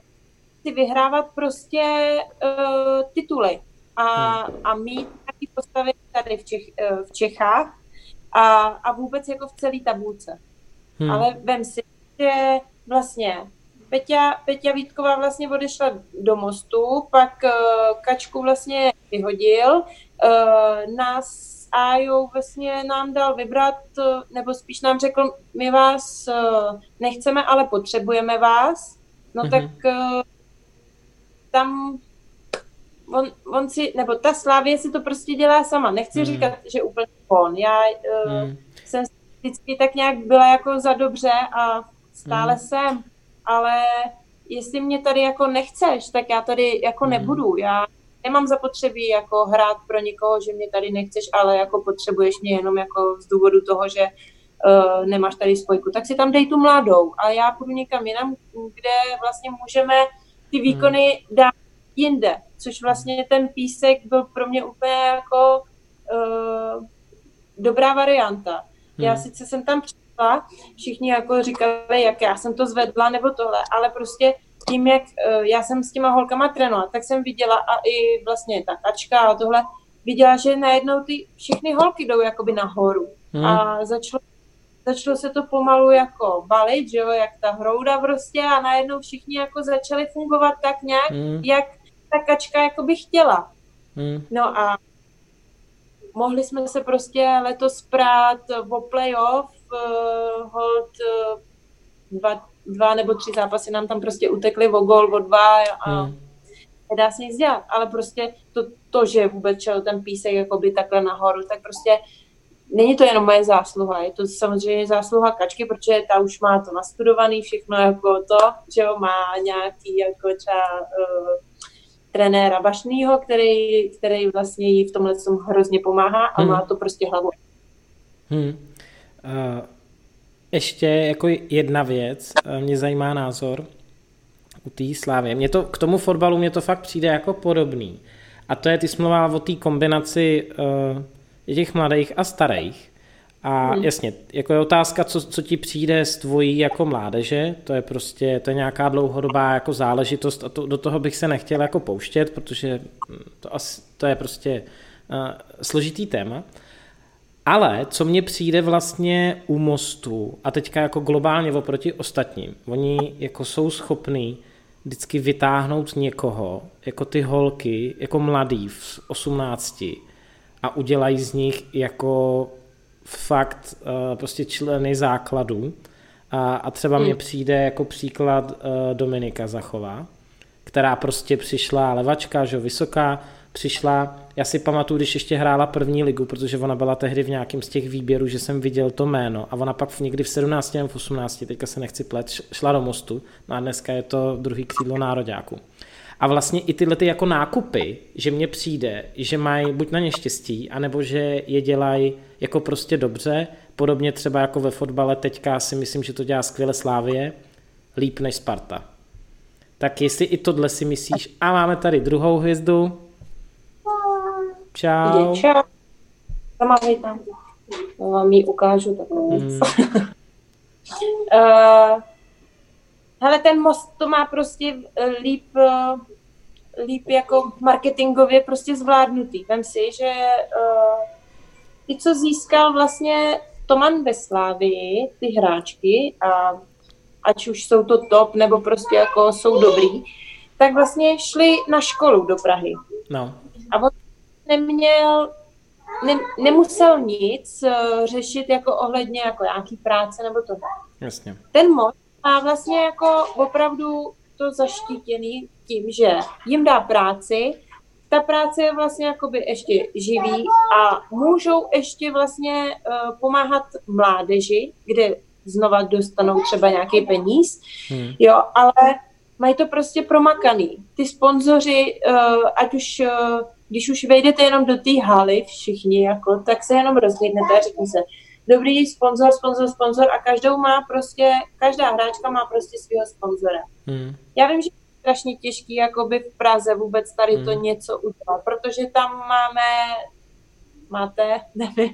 si vyhrávat prostě uh, tituly a, mm. a mít taky postavy tady v, Čech, uh, v Čechách a, a vůbec jako v celé tabulce. Hmm. Ale vem si, že vlastně Peťa, Peťa Vítková vlastně odešla do mostu, pak uh, Kačku vlastně vyhodil, uh, nás Ájou vlastně nám dal vybrat, uh, nebo spíš nám řekl, my vás uh, nechceme, ale potřebujeme vás. No mm-hmm. tak uh, tam on, on si, nebo ta Slávě si to prostě dělá sama. Nechci mm. říkat, že úplně on. Já uh, mm. jsem vždycky tak nějak byla jako za dobře a stále mm. jsem, ale jestli mě tady jako nechceš, tak já tady jako mm. nebudu. Já nemám zapotřebí jako hrát pro někoho, že mě tady nechceš, ale jako potřebuješ mě jenom jako z důvodu toho, že uh, nemáš tady spojku, tak si tam dej tu mladou a já půjdu někam jinam, kde vlastně můžeme ty hmm. výkony hmm. dát jinde, což vlastně ten písek byl pro mě úplně jako uh, dobrá varianta. Hmm. Já sice jsem tam přišla, všichni jako říkali, jak já jsem to zvedla nebo tohle, ale prostě tím, jak uh, já jsem s těma holkama trénovala, tak jsem viděla a i vlastně ta kačka a tohle, viděla, že najednou ty všechny holky jdou jakoby nahoru. Hmm. A začalo začalo se to pomalu jako balit, že jo, jak ta hrouda prostě a najednou všichni jako začali fungovat tak nějak, mm. jak ta kačka jako by chtěla. Mm. No a mohli jsme se prostě letos prát o playoff, uh, hold uh, dva, dva nebo tři zápasy nám tam prostě utekly o gol, o dva a mm. nedá se nic dělat, ale prostě to, to že vůbec šel ten písek jako by takhle nahoru, tak prostě není to jenom moje zásluha, je to samozřejmě zásluha kačky, protože ta už má to nastudovaný všechno jako to, že jo, má nějaký jako třeba uh, trenéra Bašnýho, který, který vlastně jí v tomhle tom hrozně pomáhá a hmm. má to prostě hlavu. Hmm. Uh, ještě jako jedna věc, uh, mě zajímá názor u té slávy. Mě to, k tomu fotbalu mě to fakt přijde jako podobný. A to je, ty jsi mluvila o té kombinaci uh, těch mladých a starých. A hmm. jasně, jako je otázka, co, co ti přijde z tvojí jako mládeže, to je prostě, to je nějaká dlouhodobá jako záležitost a to, do toho bych se nechtěl jako pouštět, protože to, asi, to je prostě uh, složitý téma. Ale co mně přijde vlastně u mostu a teďka jako globálně oproti ostatním, oni jako jsou schopní vždycky vytáhnout někoho, jako ty holky, jako mladý v 18, a udělají z nich jako fakt uh, prostě členy základu. A, a třeba hmm. mně přijde jako příklad uh, Dominika Zachová, která prostě přišla levačka, že vysoká, přišla, já si pamatuju, když ještě hrála první ligu, protože ona byla tehdy v nějakém z těch výběrů, že jsem viděl to jméno a ona pak někdy v 17 nebo v 18, teďka se nechci plet, šla do mostu no a dneska je to druhý křídlo nároďáku. A vlastně i tyhle ty jako nákupy, že mně přijde, že mají buď na ně štěstí, anebo že je dělají jako prostě dobře, podobně třeba jako ve fotbale teďka si myslím, že to dělá skvěle Slávie, líp než Sparta. Tak jestli i tohle si myslíš, a máme tady druhou hvězdu. Čau. Čau. Sama tam. Vám ji ukážu takovou hmm. uh, hele, ten most to má prostě líp, uh, líp jako marketingově prostě zvládnutý. Vem si, že uh, ty, co získal vlastně Toman ve Slávii, ty hráčky, a ať už jsou to top, nebo prostě jako jsou dobrý, tak vlastně šli na školu do Prahy. No. A on neměl, ne, nemusel nic uh, řešit jako ohledně jako nějaký práce nebo to. Jasně. Ten most má vlastně jako opravdu to zaštítěný tím, že jim dá práci, ta práce je vlastně jakoby ještě živý a můžou ještě vlastně uh, pomáhat mládeži, kde znova dostanou třeba nějaký peníz, hmm. jo, ale mají to prostě promakaný. Ty sponzoři, uh, ať už, uh, když už vejdete jenom do té haly všichni, jako, tak se jenom rozhlídnete a řekni se, dobrý sponzor, sponzor, sponzor a každou má prostě, každá hráčka má prostě svého sponzora. Hmm. Já vím, že je strašně těžký jakoby v Praze vůbec tady hmm. to něco udělat, protože tam máme, máte, nevím,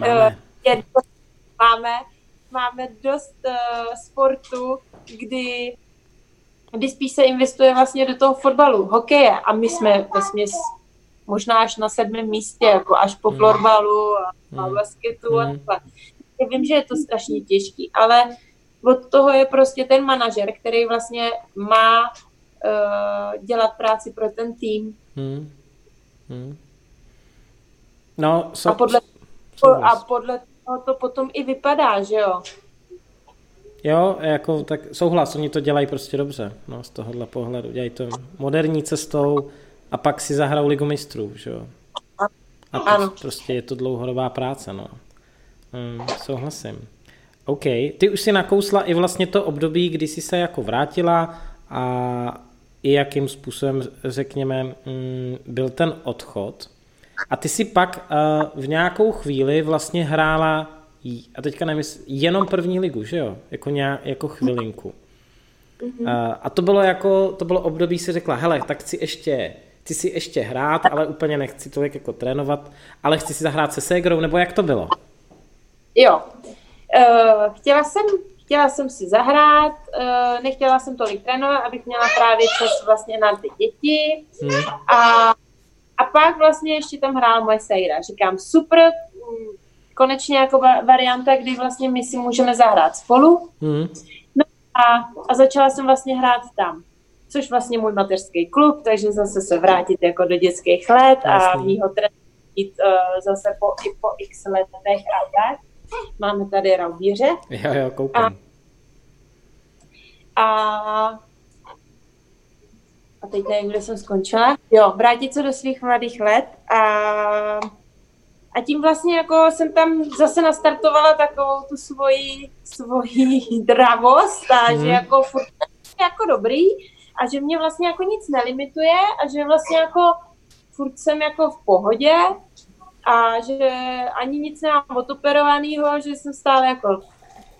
máme, je, máme, máme dost uh, sportu, kdy kdy spíš se investuje vlastně do toho fotbalu, hokeje a my jsme vlastně možná až na sedmém místě, jako až po hmm. florbalu a, a hmm. basketu a hmm. takhle. Já vím, že je to strašně těžký, ale od toho je prostě ten manažer, který vlastně má uh, dělat práci pro ten tým. Hmm. Hmm. No, so, a, podle, so, a podle toho to potom i vypadá, že jo? Jo, jako tak souhlas, oni to dělají prostě dobře, no, z tohohle pohledu. Dělají to moderní cestou, a pak si zahrál ligu mistrů, že jo. A to ano. prostě je to dlouhodobá práce, no. Hmm, souhlasím. OK, ty už si nakousla i vlastně to období, kdy jsi se jako vrátila a i jakým způsobem, řekněme, mm, byl ten odchod. A ty si pak uh, v nějakou chvíli vlastně hrála, a teďka nemysl, jenom první ligu, že jo? Jako, nějak, jako chvilinku. Mm-hmm. Uh, a to bylo jako, to bylo období, si řekla, hele, tak chci ještě chci si ještě hrát, ale úplně nechci tolik jako trénovat, ale chci si zahrát se ségrou, nebo jak to bylo? Jo, uh, chtěla jsem chtěla jsem si zahrát, uh, nechtěla jsem tolik trénovat, abych měla právě čas vlastně na ty děti. Hmm. A, a pak vlastně ještě tam hrála moje sejra. Říkám, super, mm, konečně jako varianta, kdy vlastně my si můžeme zahrát spolu. Hmm. No a, a začala jsem vlastně hrát tam což vlastně můj mateřský klub, takže zase se vrátit jako do dětských let a mýho trénit uh, zase po, i po x letech a tak. Máme tady raubíře. Jo, jo, koukám. A, a, a teď nevím, kde jsem skončila. Jo, vrátit se do svých mladých let a a tím vlastně jako jsem tam zase nastartovala takovou tu svoji, svoji dravost a hmm. že jako furt jako dobrý, a že mě vlastně jako nic nelimituje a že vlastně jako furt jsem jako v pohodě a že ani nic nemám odoperovaného, že jsem stále jako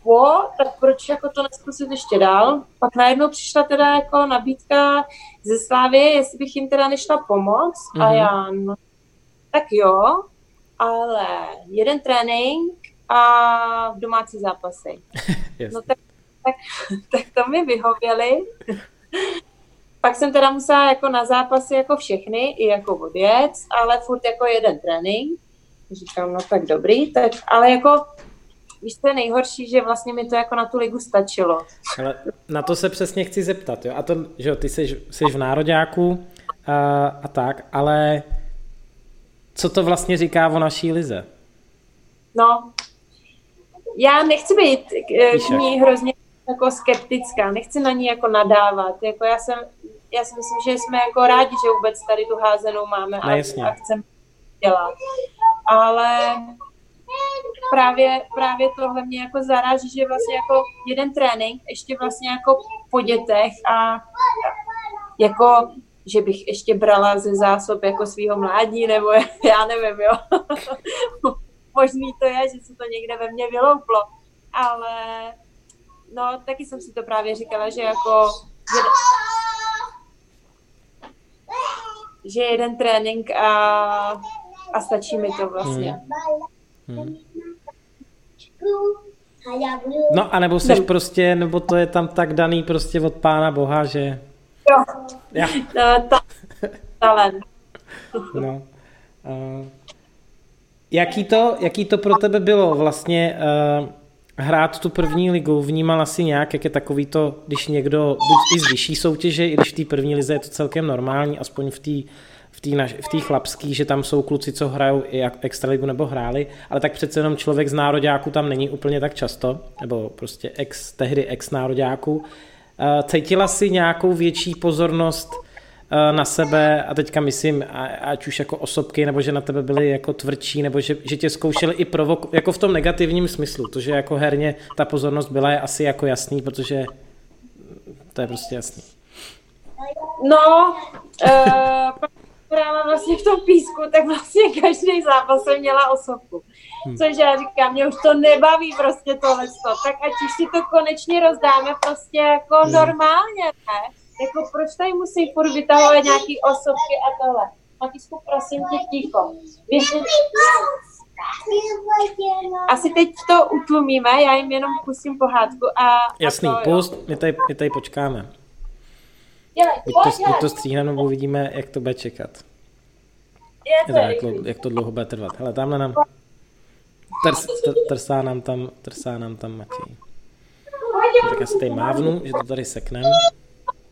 po, tak proč jako to neskusit ještě dál. Pak najednou přišla teda jako nabídka ze Slávy, jestli bych jim teda nešla pomoct mm-hmm. a mhm. já, no, tak jo, ale jeden trénink a domácí zápasy. no tak, tak, tak to mi vyhověli. Pak jsem teda musela jako na zápasy jako všechny, i jako odjet, ale furt jako jeden trénink. Říkám, no tak dobrý, tak, ale jako víš, to je nejhorší, že vlastně mi to jako na tu ligu stačilo. Ale na to se přesně chci zeptat, jo? A to, že jo, ty jsi, jsi v nároďáku a, a tak, ale co to vlastně říká o naší lize? No, já nechci být k ní hrozně jako skeptická, nechci na ní jako nadávat. Jako já, jsem, já si myslím, že jsme jako rádi, že vůbec tady tu házenou máme a, no, a chceme dělat. Ale právě, právě tohle mě jako zaráží, že vlastně jako jeden trénink, ještě vlastně jako po dětech a jako že bych ještě brala ze zásob jako svého mládí, nebo já nevím, jo. možný to je, že se to někde ve mně vylouplo. Ale no, taky jsem si to právě říkala, že jako že, že jeden trénink a, a stačí mi to vlastně. Hmm. Hmm. No a nebo jsi no. prostě, nebo to je tam tak daný prostě od pána boha, že... Jo. Ja. No, ta, talent. no. Uh, jaký, to, jaký to pro tebe bylo vlastně uh, hrát tu první ligu? Vnímala si nějak, jak je takový to, když někdo, buď i z vyšší soutěže, i když v té první lize je to celkem normální, aspoň v té v té v tý chlapský, že tam jsou kluci, co hrajou i extraligu nebo hráli, ale tak přece jenom člověk z nároďáku tam není úplně tak často, nebo prostě ex, tehdy ex nároďáku. Eh, cítila si nějakou větší pozornost na sebe a teďka myslím, ať už jako osobky, nebo že na tebe byly jako tvrdší, nebo že, že tě zkoušeli i provok, jako v tom negativním smyslu, to, že jako herně ta pozornost byla je asi jako jasný, protože to je prostě jasný. No, uh, vlastně v tom písku, tak vlastně každý zápas jsem měla osobku. Hmm. Což já říkám, mě už to nebaví prostě tohle. Tak ať už si to konečně rozdáme prostě jako hmm. normálně, ne? Jako proč tady musí furt vytahovat nějaký osobky a tohle. Matisku, prosím tě, ticho. Asi teď to utlumíme, já jim jenom pustím pohádku a... Jasný, a to, pust, my tady, my tady počkáme. Buď to, buď to stříhne, nebo uvidíme, jak to bude čekat. Je to jak, jak to dlouho bude trvat. Hele, tamhle nám... Trs, tr, trsá nám tam, trsá nám tam Matěj. Tak já si tady mávnu, že to tady seknem.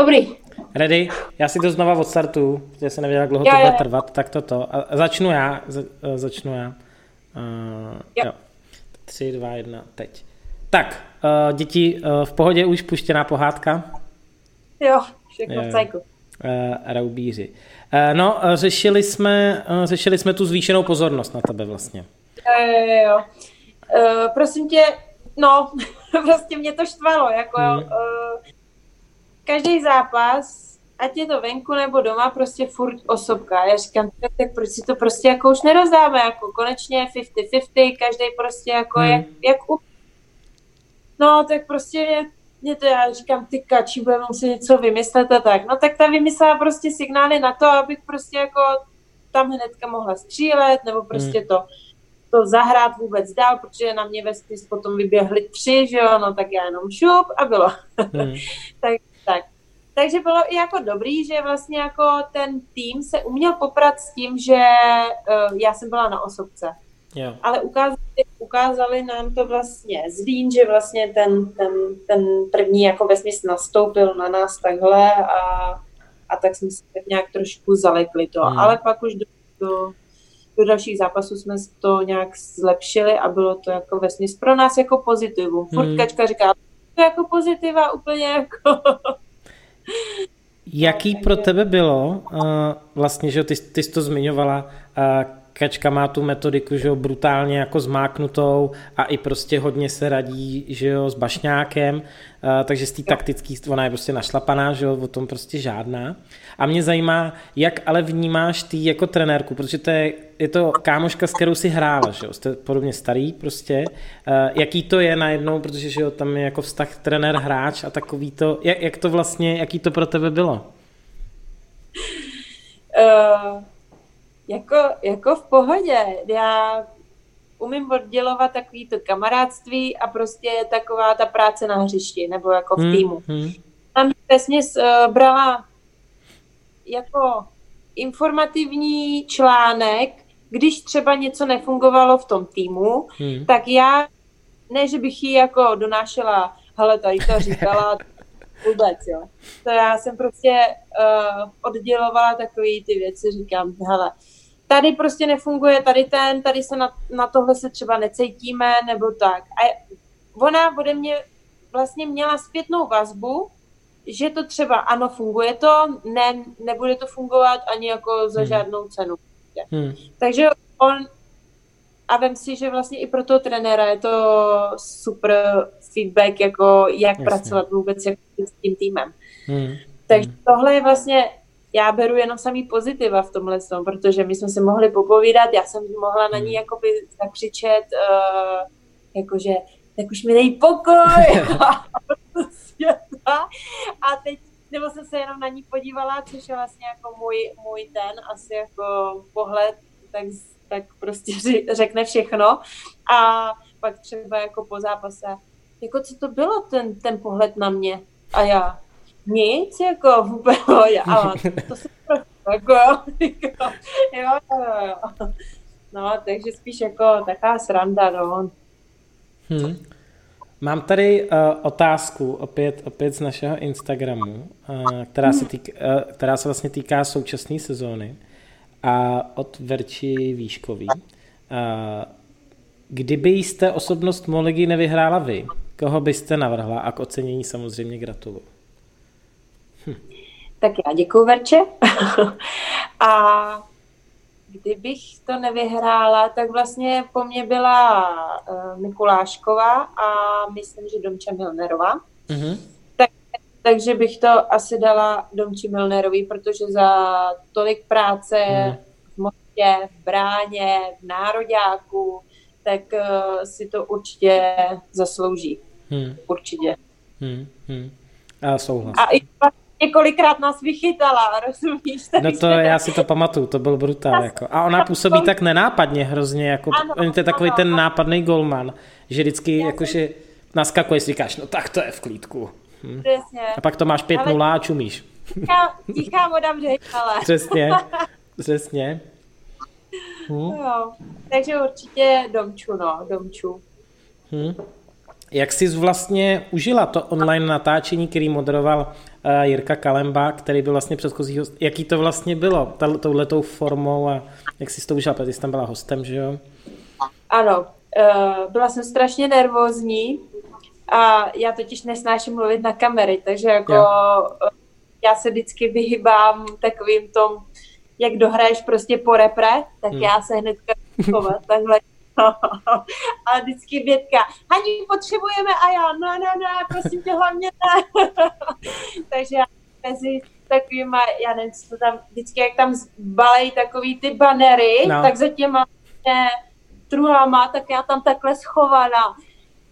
Dobrý. Ready? Já si to znova odstartuju, protože jsem nevěděl, jak dlouho to bude trvat, tak toto. A začnu já, za, eh, začnu já. Uh, jo. jo. Tři, dva, jedna, teď. Tak, uh, děti, uh, v pohodě už puštěná pohádka? Jo, všechno v cajku. Uh, raubíři. Uh, no, uh, řešili jsme, uh, řešili jsme tu zvýšenou pozornost na tebe vlastně. Jo, jo, jo. Uh, prosím tě, no, prostě mě to štvalo, jako hmm. uh, každý zápas, ať je to venku nebo doma, prostě furt osobka. Já říkám, tak, tak proč si to prostě jako už nerozdáme, jako konečně 50-50, každý prostě jako hmm. jak, jak u... No, tak prostě mě, mě to, já říkám, ty kači, budeme muset něco vymyslet a tak. No tak ta vymyslela prostě signály na to, abych prostě jako tam hnedka mohla střílet, nebo prostě hmm. to to zahrát vůbec dál, protože na mě ve potom vyběhly tři, že jo, no tak já jenom šup a bylo. Hmm. tak tak. Takže bylo i jako dobrý, že vlastně jako ten tým se uměl poprat s tím, že uh, já jsem byla na osobce. Yeah. Ale ukázali, ukázali nám to vlastně Zlín, že vlastně ten, ten, ten první jako vesměs nastoupil na nás takhle a, a tak jsme se tak nějak trošku zalekli to. Mm. Ale pak už do, do, do dalších zápasů jsme to nějak zlepšili a bylo to jako vesměs pro nás jako pozitivum. Furt mm. Kačka říká, to jako pozitiva úplně jako... Jaký pro tebe bylo, uh, vlastně, že ty, ty jsi to zmiňovala, uh, Kačka má tu metodiku, že jo, brutálně jako zmáknutou a i prostě hodně se radí, že jo, s bašňákem, uh, takže z té taktický, ona je prostě našlapaná, že jo, o tom prostě žádná. A mě zajímá, jak ale vnímáš ty jako trenérku, protože to je, je to kámoška, s kterou si hrála, že jo, jste podobně starý prostě. Uh, jaký to je najednou, protože že jo, tam je jako vztah trenér-hráč a takový to, jak, jak to vlastně, jaký to pro tebe bylo? Uh jako, jako v pohodě. Já umím oddělovat takový to kamarádství a prostě taková ta práce na hřišti, nebo jako v hmm, týmu. Hmm, hmm. Tam vesměs uh, brala jako informativní článek, když třeba něco nefungovalo v tom týmu, hmm. tak já, ne, že bych jí jako donášela, hele, tady to říkala, vůbec, jo. To já jsem prostě uh, oddělovala takové ty věci, říkám, hele, tady prostě nefunguje tady ten, tady se na, na tohle se třeba necítíme, nebo tak. A ona ode mě vlastně měla zpětnou vazbu, že to třeba ano, funguje to, ne, nebude to fungovat ani jako za hmm. žádnou cenu. Hmm. Takže on, a vem si, že vlastně i pro toho trenéra je to super feedback, jako jak Jasně. pracovat vůbec jako s tím týmem. Hmm. Takže hmm. tohle je vlastně, já beru jenom samý pozitiva v tomhle tom, protože my jsme se mohli popovídat, já jsem mohla na ní hmm. jakoby zakřičet, uh, jakože tak už mi dej pokoj a teď nebo jsem se jenom na ní podívala, což je vlastně jako můj, můj ten asi jako pohled, tak, tak prostě řekne všechno. A pak třeba jako po zápase, jako co to bylo ten, ten pohled na mě? A já, nic, jako vůbec, ale to se jako, jako, jo, jo, jo. No, takže spíš jako taková sranda, no. Hmm. Mám tady uh, otázku opět, opět z našeho Instagramu, uh, která, se týk, uh, která se vlastně týká současné sezóny a od Verči Výškový. Uh, kdyby jste osobnost Moligy nevyhrála vy, koho byste navrhla a k ocenění samozřejmě gratuluju. Tak já děkuji Verče. a kdybych to nevyhrála, tak vlastně po mně byla uh, Mikulášková a myslím, že Domča Milnerová. Mm-hmm. Tak, takže bych to asi dala Domči Milnerový, protože za tolik práce mm. v Mostě, v Bráně, v Nároďáku, tak uh, si to určitě zaslouží. Hmm. Určitě. Hmm. Hmm. A souhlas. A i několikrát nás vychytala, rozumíš? No to já si to pamatuju, to byl brutál. Jako. A ona působí tak nenápadně hrozně, jako, ano, on je takový ano. ten nápadný golman, že vždycky jakože naskakuje, si říkáš, no tak to je v klídku. Hm. Přesně. A pak to máš 5-0 a čumíš. Tichá, tichá voda ale. Přesně, přesně. Hm. No, takže určitě domču, no, domču. Hm. Jak jsi vlastně užila to online natáčení, který moderoval Jirka Kalemba, který byl vlastně předchozí host. Jaký to vlastně bylo, touhletou formou a jak jsi to užila, protože jsi tam byla hostem, že jo? Ano, uh, byla jsem strašně nervózní a já totiž nesnáším mluvit na kamery, takže jako jo. Eh, já se vždycky vyhybám takovým tom, jak dohraješ prostě po repre, tak hmm. já se hnedka takhle a vždycky Bětka, Hani, potřebujeme a já, no, no, no, prosím tě, hlavně ne. Takže já mezi takovýma, já nevím, co tam, vždycky jak tam balej takový ty banery, no. tak za těma ne, truhama, tak já tam takhle schovaná.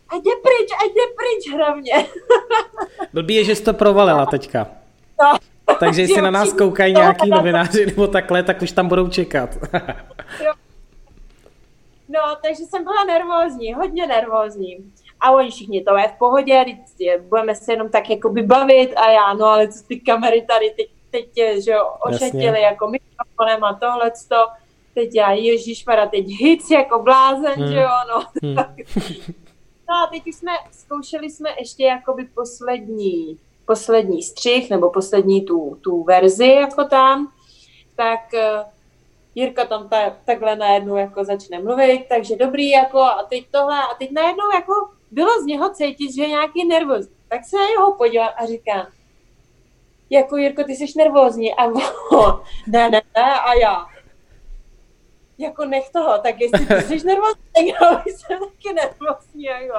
A jde pryč, a jde pryč hlavně. Blbý je, že jsi to provalila teďka. No. Takže jestli na nás koukají nějaký novináři nebo takhle, tak už tam budou čekat. jo, No, takže jsem byla nervózní, hodně nervózní. A oni všichni, to je v pohodě, budeme se jenom tak jako bavit a já, no ale co ty kamery tady teď, teď že jo, ošetili jako mikrofonem a tohle teď já, ježišmara, teď hic jako blázen, hmm. že jo, no. Hmm. no a teď už jsme, zkoušeli jsme ještě jakoby poslední, poslední střih, nebo poslední tu, tu verzi jako tam, tak eh, Jirka tam ta, takhle najednou jako začne mluvit, takže dobrý, jako a teď tohle, a teď najednou jako bylo z něho cítit, že je nějaký nervózní. Tak se na něho podívám a říkám, jako Jirko, ty jsi nervózní. A on, ne, ne, ne, a já. Jako nech toho, tak jestli ty jsi nervózní, tak já jsem taky nervózní. Jako.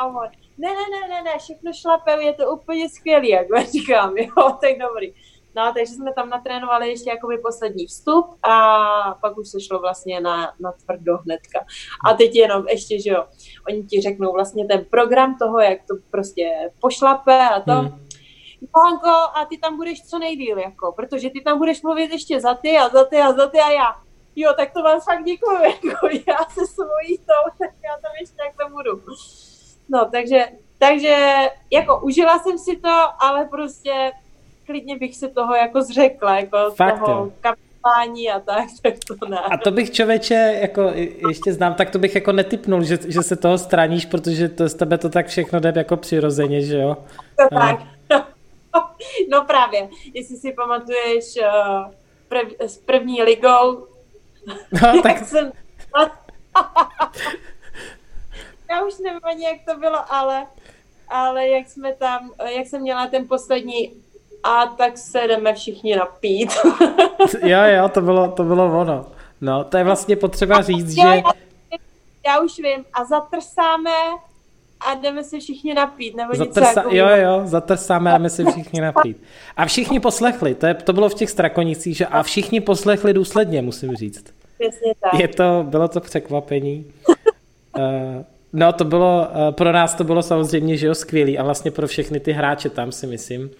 A on, ne, ne, ne, ne, ne, všechno šlape, je to úplně skvělý, jako říkám, jo, tak dobrý. No, takže jsme tam natrénovali ještě jakoby poslední vstup a pak už se šlo vlastně na, na tvrdo hnedka. A teď jenom ještě, že jo, oni ti řeknou vlastně ten program toho, jak to prostě pošlape a to. Hmm. Johanko, a ty tam budeš co nejdíl, jako, protože ty tam budeš mluvit ještě za ty a za ty a za ty a já. jo, tak to vám fakt děkuju, jako já se svojí tou, tak já tam ještě to budu. No, takže, takže jako užila jsem si to, ale prostě klidně bych si toho jako zřekla, jako Fakt, toho kampání a tak, tak to ne. A to bych člověče, jako ještě znám, tak to bych jako netypnul, že, že se toho straníš, protože to z tebe to tak všechno jde jako přirozeně, že jo? To tak. No právě, jestli si pamatuješ uh, prv, s první ligou, no, tak... jsem... Já už nevím ani, jak to bylo, ale, ale jak jsme tam, jak jsem měla ten poslední a tak se jdeme všichni napít. jo, jo, to bylo, to bylo ono. No, to je vlastně potřeba říct, že... Já, já už vím. A zatrsáme a jdeme se všichni napít, nebo Zatrsa, něco jako... Jo, jo, zatrsáme a jdeme se všichni napít. A všichni poslechli, to, je, to bylo v těch strakonicích, že a všichni poslechli důsledně, musím říct. Přesně tak. Je to, bylo to překvapení. uh, no, to bylo, uh, pro nás to bylo samozřejmě, že jo, skvělý a vlastně pro všechny ty hráče tam si myslím,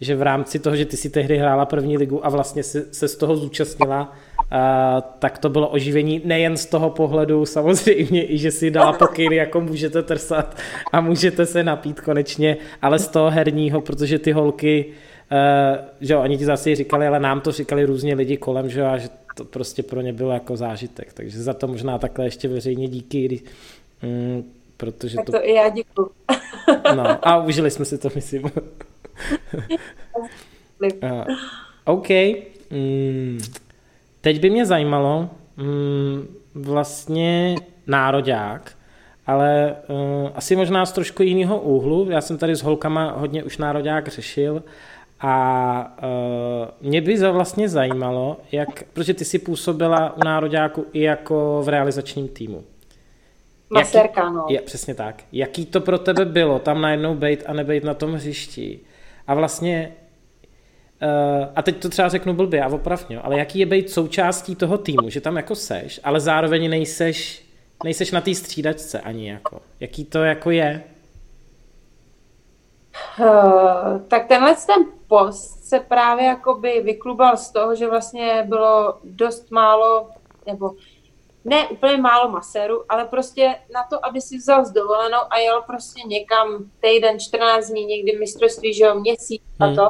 že v rámci toho, že ty si tehdy hrála první ligu a vlastně se, se z toho zúčastnila, Uh, tak to bylo oživení nejen z toho pohledu samozřejmě, i že si dala pokyny, jako můžete trsat a můžete se napít konečně, ale z toho herního, protože ty holky, uh, že jo, oni ti zase říkali, ale nám to říkali různě lidi kolem, že jo, a že to prostě pro ně bylo jako zážitek, takže za to možná takhle ještě veřejně díky, kdy, mm, protože tak to... to i já děkuju. no a užili jsme si to, myslím. Uh, OK. Mm, teď by mě zajímalo mm, vlastně nároďák, ale uh, asi možná z trošku jiného úhlu. Já jsem tady s holkama hodně už nároďák řešil a uh, mě by za vlastně zajímalo, jak, protože ty si působila u nároďáku i jako v realizačním týmu. Maserka, no. Je, přesně tak. Jaký to pro tebe bylo tam najednou bejt a nebejt na tom hřišti? A vlastně, uh, a teď to třeba řeknu blbě a opravně, ale jaký je být součástí toho týmu, že tam jako seš, ale zároveň nejseš, nejseš na té střídačce ani jako. Jaký to jako je? Uh, tak tenhle ten post se právě jakoby vyklubal z toho, že vlastně bylo dost málo, nebo ne úplně málo maséru, ale prostě na to, aby si vzal z dovolenou a jel prostě někam týden, 14 dní, někdy mistrovství, že jo, měsíc a hmm. to,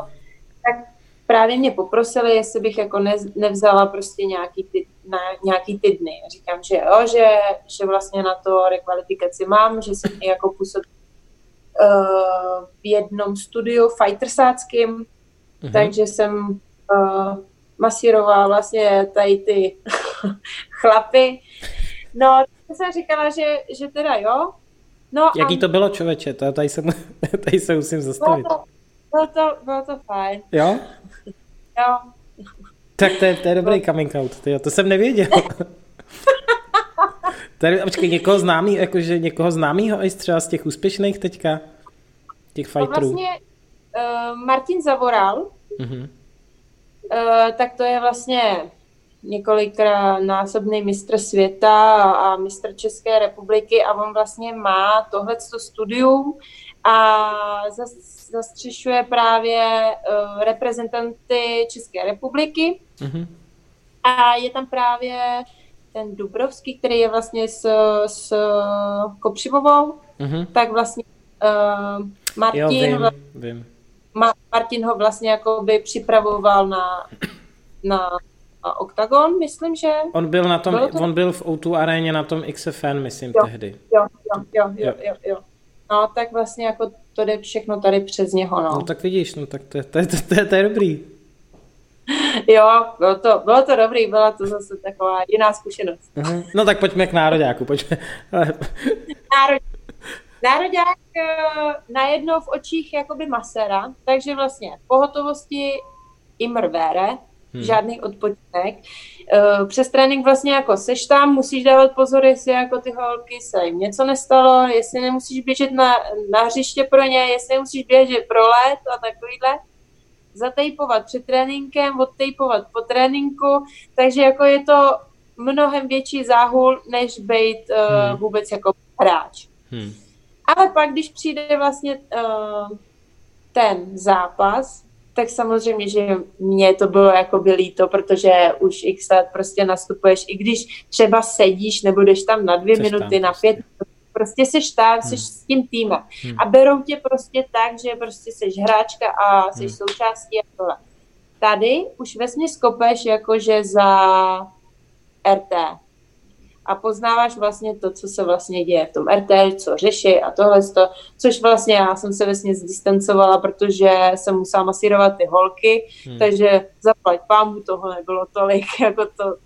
tak právě mě poprosili, jestli bych jako ne, nevzala prostě nějaký ty, na nějaký ty dny. Říkám, že jo, že, že vlastně na to rekvalifikaci mám, že jsem i jako působil uh, v jednom studiu fightersáckým, uh-huh. takže jsem uh, masírovala vlastně tady ty chlapy. No, jsem říkala, že, že teda jo. No Jaký a... to bylo, člověče? To, tady, se, tady se musím zastavit. Bylo to, bylo to, bylo to fajn. Jo? Jo. Tak to je, to je dobrý coming out, tyjo, to jsem nevěděl. Tady, počkej, někoho známý, jakože někoho známýho i třeba z těch úspěšných teďka, těch no fighterů. No vlastně uh, Martin Zavoral, uh-huh. Uh, tak to je vlastně několikrát násobný mistr světa a mistr České republiky a on vlastně má tohle studium a zastřešuje právě uh, reprezentanty České republiky mm-hmm. a je tam právě ten Dubrovský, který je vlastně s, s Kopřivovou, mm-hmm. tak vlastně uh, Martin, jo, vím, vím. Ma, Martin ho vlastně jakoby připravoval na, na Octagon, myslím, že... On byl na tom, to... on byl v O2 aréně na tom XFN, myslím, jo, tehdy. Jo, jo, jo, jo, jo, jo. No, tak vlastně jako to jde všechno tady přes něho, no. No tak vidíš, no tak to, to, to, to, to je dobrý. Jo, bylo to, bylo to dobrý, byla to zase taková jiná zkušenost. Uh-huh. No tak pojďme k nároďáku, pojďme. Národ, nároďák eh, najednou v očích jakoby masera, takže vlastně pohotovosti imr vere, hmm. žádný odpočinek. Eh, přes trénink vlastně jako seš tam, musíš dávat pozor, jestli jako ty holky se jim něco nestalo, jestli nemusíš běžet na, na hřiště pro ně, jestli nemusíš běžet pro let a takovýhle. Zatejpovat před tréninkem, odtejpovat po tréninku, takže jako je to mnohem větší záhul, než být uh, hmm. vůbec jako hráč. Hmm. Ale pak, když přijde vlastně uh, ten zápas, tak samozřejmě, že mě to bylo jako by líto, protože už x let prostě nastupuješ, i když třeba sedíš nebo jdeš tam na dvě Seš minuty, tam, na pět, prostě, prostě seš tam, hmm. seš s tím týmem. Hmm. A berou tě prostě tak, že prostě seš hráčka a seš hmm. součástí a tohle. Tady už vesmě skopeš jakože za RT a poznáváš vlastně to, co se vlastně děje v tom RT, co řeší a tohle, to, což vlastně já jsem se vlastně zdistancovala, protože jsem musela masírovat ty holky, hmm. takže zaplať pámu toho nebylo tolik, jako to,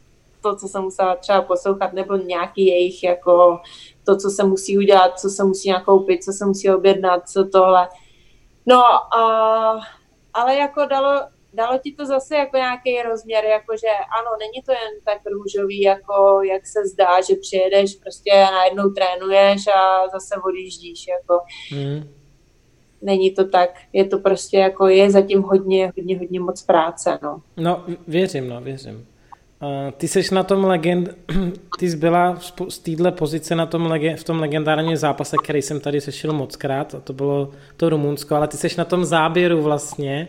to, co jsem musela třeba poslouchat, nebo nějaký jejich, jako to, co se musí udělat, co se musí nakoupit, co se musí objednat, co tohle. No, a, ale jako dalo, dalo ti to zase jako nějaký rozměr, jakože ano, není to jen tak růžový, jako jak se zdá, že přijedeš, prostě najednou trénuješ a zase odjíždíš, jako. Mm. Není to tak, je to prostě jako, je zatím hodně, hodně, hodně moc práce, no. No, věřím, no, věřím. Uh, ty seš na tom legend, ty jsi byla z téhle pozice na tom legend, v tom legendárním zápase, který jsem tady sešel moc krát, a to bylo to Rumunsko, ale ty seš na tom záběru vlastně,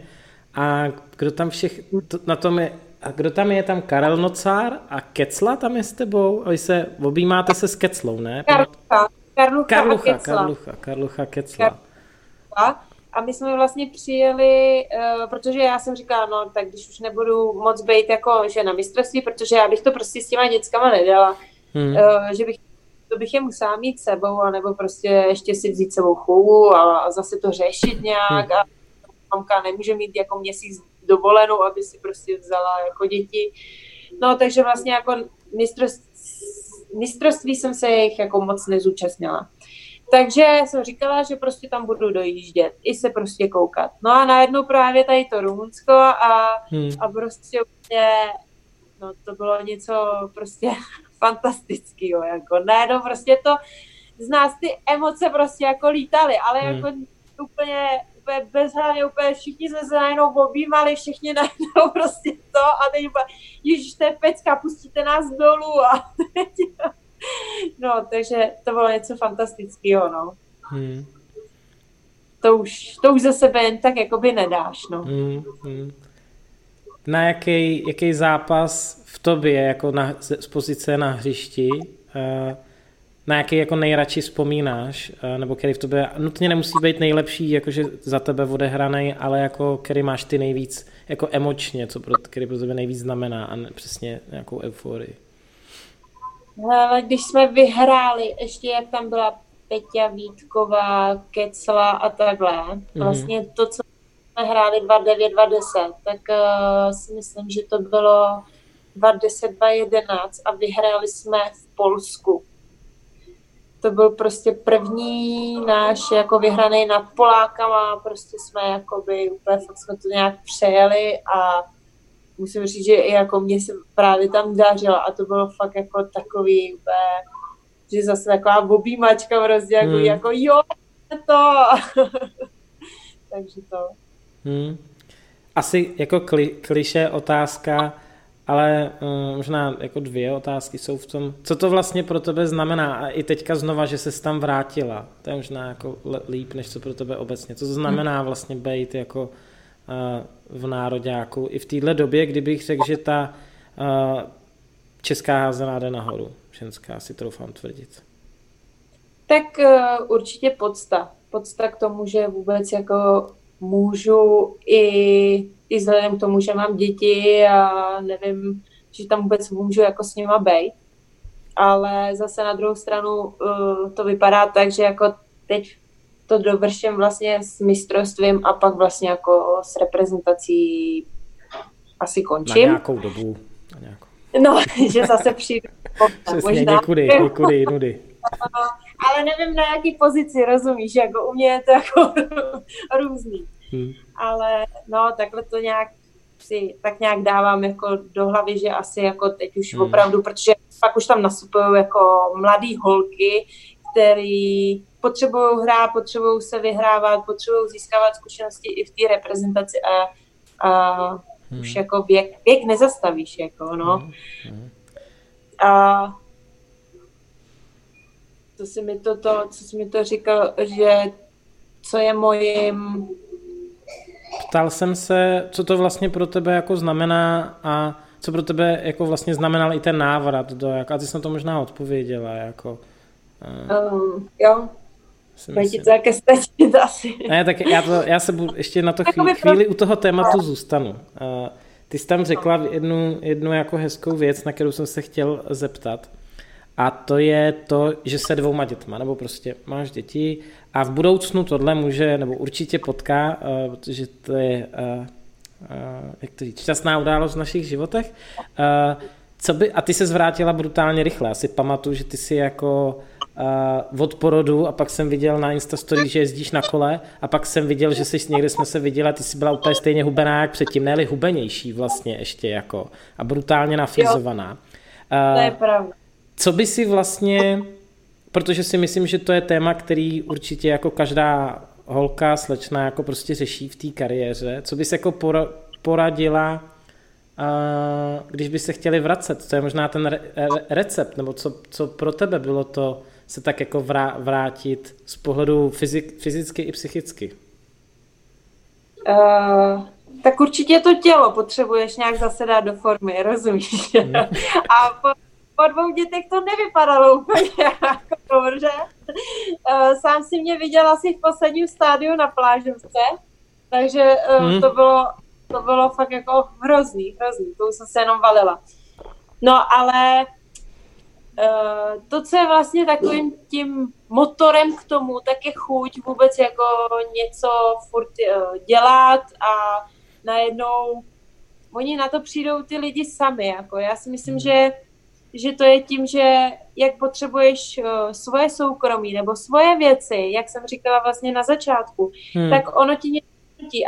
a kdo tam všech, to, na tom je, a kdo tam je, tam Karel Nocár a Kecla tam je s tebou? A vy se, objímáte se s Keclou, ne? Karlucha, Karlucha, Karlucha, Kecla. Karlucha, Karlucha, Kecla. Karlucha. A my jsme vlastně přijeli, uh, protože já jsem říkala, no tak když už nebudu moc být jako že na mistrovství, protože já bych to prostě s těma dětskama nedala, hmm. uh, že bych to bych je musela mít sebou, anebo prostě ještě si vzít sebou chůvu a, a zase to řešit nějak hmm. a mamka nemůže mít jako měsíc dovolenou, aby si prostě vzala jako děti. No, takže vlastně jako mistrovství, mistrovství jsem se jich jako moc nezúčastnila. Takže jsem říkala, že prostě tam budu dojíždět, i se prostě koukat. No a najednou právě tady to Rumunsko a, hmm. a prostě úplně, no to bylo něco prostě fantastického, jako najednou prostě to, z nás ty emoce prostě jako lítaly, ale hmm. jako úplně úplně bezhlavě, úplně všichni jsme se najednou objímali, všichni najednou prostě to a teď úplně, ježiš, to je pecka, pustíte nás dolů a teď, no, takže to bylo něco fantastického, no. Hmm. To už, to už za sebe jen tak jakoby nedáš, no. Hmm, hmm. Na jaký, jaký zápas v tobě, jako na, z pozice na hřišti, uh, na jaký jako nejradši vzpomínáš, eh, nebo který v tobě nutně nemusí být nejlepší, jakože za tebe odehraný, ale jako který máš ty nejvíc jako emočně, co pro, který pro tebe nejvíc znamená a ne, přesně nějakou euforii. Ale když jsme vyhráli, ještě jak tam byla Peťa Vítková, Kecla a takhle, mm-hmm. vlastně to, co jsme hráli 2-9, 2-10, tak uh, si myslím, že to bylo 2-10, 2-11 a vyhráli jsme v Polsku to byl prostě první náš jako vyhraný nad Polákama, prostě jsme jakoby úplně fakt jsme to nějak přejeli a musím říct, že i jako mě se právě tam dařilo a to bylo fakt jako takový úplně, že zase taková objímačka prostě jako, hmm. jako jo, to. Takže to. Hmm. Asi jako kli, kliše otázka, ale uh, možná jako dvě otázky jsou v tom, co to vlastně pro tebe znamená a i teďka znova, že se tam vrátila, to je možná jako líp, než co pro tebe obecně. Co to znamená vlastně být jako uh, v nároďáku i v téhle době, kdybych řekl, že ta uh, česká házená jde nahoru, ženská, si troufám tvrdit. Tak uh, určitě podsta. Podsta k tomu, že vůbec jako můžu i i vzhledem k tomu, že mám děti a nevím, že tam vůbec můžu jako s nima být. Ale zase na druhou stranu uh, to vypadá tak, že jako teď to dovrším vlastně s mistrovstvím a pak vlastně jako s reprezentací asi končím. Na nějakou dobu. Na nějakou. No, že zase přijdu. Přesně, možná. někudy, někudy, nudy. Ale nevím na jaký pozici, rozumíš, jako u mě je to jako různý. Hmm ale no, takhle to nějak si tak nějak dávám jako do hlavy, že asi jako teď už hmm. opravdu, protože pak už tam nastupují jako mladý holky, který potřebují hrát, potřebují se vyhrávat, potřebují získávat zkušenosti i v té reprezentaci a, a hmm. už jako věk, věk nezastavíš, jako no. Hmm. Hmm. A co si mi to, to, co jsi mi to říkal, že co je mojím ptal jsem se, co to vlastně pro tebe jako znamená a co pro tebe jako vlastně znamenal i ten návrat do, jako, a ty jsi na to možná odpověděla, jako. Um, jo, Bude ti to jaké stačit asi. Ne, tak já, to, já se budu, ještě na to chvíli, chvíli u toho tématu zůstanu. Uh, ty jsi tam řekla jednu, jednu jako hezkou věc, na kterou jsem se chtěl zeptat. A to je to, že se dvouma dětma, nebo prostě máš děti a v budoucnu tohle může, nebo určitě potká, uh, protože to je, uh, uh, jak to říct, šťastná událost v našich životech. Uh, co by, a ty se zvrátila brutálně rychle. Asi pamatuju, že ty si jako uh, od porodu a pak jsem viděl na Instastory, že jezdíš na kole a pak jsem viděl, že jsi někde jsme se viděli a ty jsi byla úplně stejně hubená jak předtím, ne hubenější vlastně ještě jako a brutálně nafízovaná. Uh, to je pravda. Co by si vlastně, protože si myslím, že to je téma, který určitě jako každá holka, slečna jako prostě řeší v té kariéře, co bys jako poradila když by se chtěli vracet, to je možná ten re- recept, nebo co, co pro tebe bylo to se tak jako vrátit z pohledu fyzik, fyzicky i psychicky? Uh, tak určitě to tělo potřebuješ nějak zase dát do formy, rozumíš? Mm. A po, po dvou dětech to nevypadalo úplně jako dobře. Uh, sám si mě viděl asi v posledním stádiu na plážovce, takže uh, mm. to bylo to bylo fakt jako hrozný, hrozný, to už jsem se jenom valila. No ale uh, to, co je vlastně takovým tím motorem k tomu, tak je chuť vůbec jako něco furt dělat a najednou oni na to přijdou ty lidi sami. Jako já si myslím, hmm. že, že to je tím, že jak potřebuješ uh, svoje soukromí nebo svoje věci, jak jsem říkala vlastně na začátku, hmm. tak ono ti něco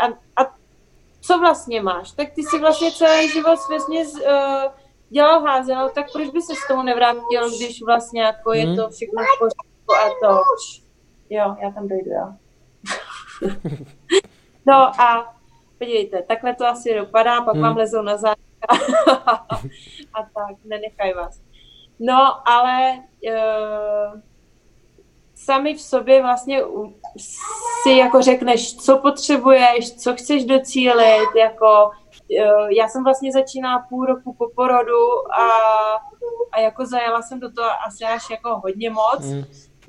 a, a co vlastně máš, tak ty si vlastně celý život vlastně uh, dělal házel, tak proč by se z toho nevrátil, když vlastně jako je hmm. to všechno v pořádku a to, jo, já tam dojdu, jo. no a podívejte, takhle to asi dopadá, pak hmm. vám lezou na záď a tak, nenechaj vás. No, ale uh, sami v sobě vlastně si jako řekneš, co potřebuješ, co chceš docílit, jako eh, já jsem vlastně začínala půl roku po porodu a, a jako zajela jsem do toho asi až jako hodně moc, mm.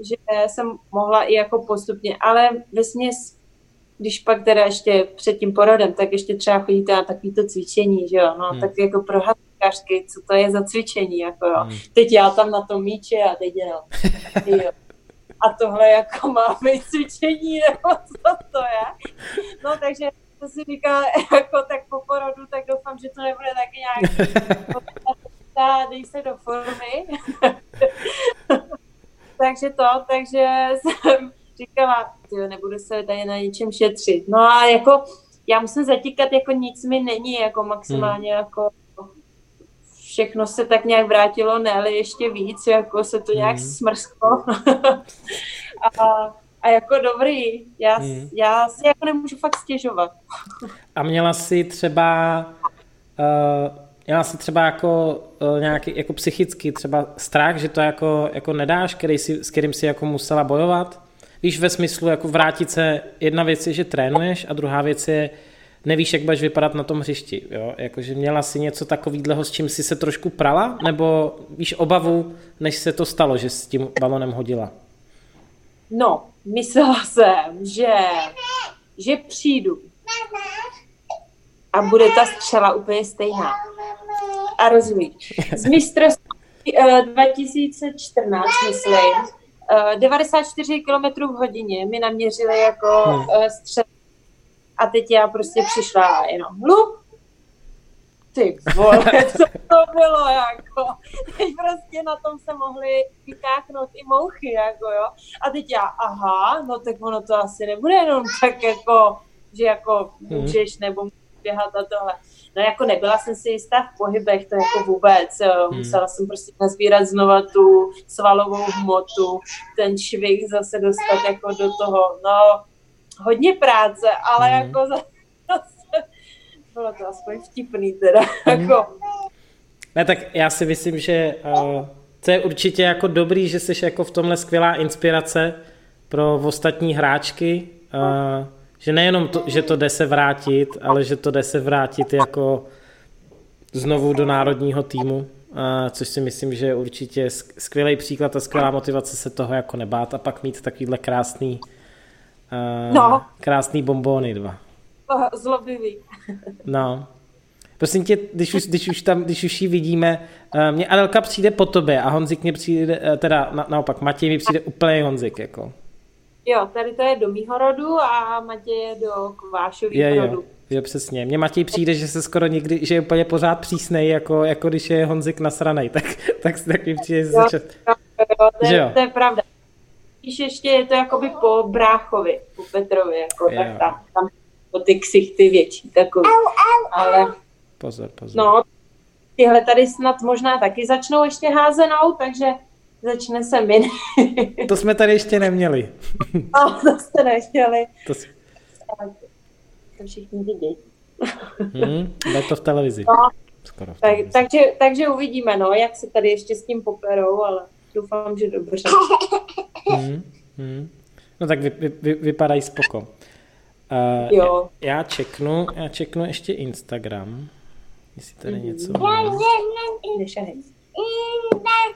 že jsem mohla i jako postupně, ale vlastně když pak teda ještě před tím porodem, tak ještě třeba chodíte na takovýto cvičení, že jo, no, mm. tak jako pro hasičkářky, co to je za cvičení, jako jo. Mm. Teď já tam na tom míče a teď jenom, jo a tohle jako má být cvičení, nebo co to je. No takže to si říká, jako tak po porodu, tak doufám, že to nebude taky nějak dej se do formy. takže to, takže jsem říkala, tyjo, nebudu se tady na ničem šetřit. No a jako já musím zatíkat, jako nic mi není, jako maximálně hmm. jako všechno se tak nějak vrátilo, ne, ale ještě víc, jako se to nějak mm. smrsklo. a, a jako dobrý, já, mm. já si jako nemůžu fakt stěžovat. a měla si třeba uh, měla si třeba jako uh, nějaký jako psychický třeba strach, že to jako, jako nedáš, který si, s kterým si jako musela bojovat? Víš, ve smyslu jako vrátit se, jedna věc je, že trénuješ a druhá věc je, nevíš, jak budeš vypadat na tom hřišti. Jo? Jakože měla si něco takového, s čím si se trošku prala, nebo víš obavu, než se to stalo, že s tím balonem hodila? No, myslela jsem, že, že přijdu a bude ta střela úplně stejná. A rozumíš. Z mistrovství 2014, eh, myslím, 94 km v hodině mi naměřili jako hmm. A teď já prostě přišla a jenom hlup, ty vole, co to bylo, jako. Teď prostě na tom se mohli vykáknout i mouchy, jako jo. A teď já, aha, no tak ono to asi nebude jenom tak jako, že jako mhm. můžeš nebo běhat a tohle. No jako nebyla jsem si jistá v pohybech, to jako vůbec. Hmm. Musela jsem prostě nazbírat znova tu svalovou hmotu, ten švih zase dostat jako do toho, no hodně práce, ale mm. jako zase bylo to aspoň vtipný teda. Mm. Jako. Ne, tak já si myslím, že uh, to je určitě jako dobrý, že jsi jako v tomhle skvělá inspirace pro ostatní hráčky, uh, Že nejenom to, že to jde se vrátit, ale že to jde se vrátit jako znovu do národního týmu, což si myslím, že je určitě skvělý příklad a skvělá motivace se toho jako nebát a pak mít takovýhle krásný no. krásný bombóny dva. Zlobivý. no. Prosím tě, když už, když už tam, když už ji vidíme, mě Adelka přijde po tobě a Honzik mě přijde, teda na, naopak, Matěj mi přijde úplně Honzik, jako. Jo, tady to je do mýho rodu a Matěj je do Kvášových je, rodu. Jo, přesně. Mně Matěj přijde, že se skoro někdy, že je úplně pořád přísnej, jako, jako když je Honzik nasranej, tak, tak, tak mi přijde, že jo, jo, jo, to, je, jo. to je pravda. Když ještě je to jakoby po Bráchovi, po Petrovi, jako, jo. tak tam, tam po ty ksichty větší takový. Ale, pozor, pozor. No, tyhle tady snad možná taky začnou ještě házenou, takže začne se min. to jsme tady ještě neměli. no, to jste nechtěli. To, si... to všichni vidějí. hmm, to v televizi. No, Skoro v televizi. Tak, takže, takže uvidíme, no, jak se tady ještě s tím poperou, ale doufám, že dobře. Hmm, hmm. No tak vy, vy, vy, vypadají spoko. Uh, jo. Já čeknu, já čeknu ještě Instagram, jestli tady mm. něco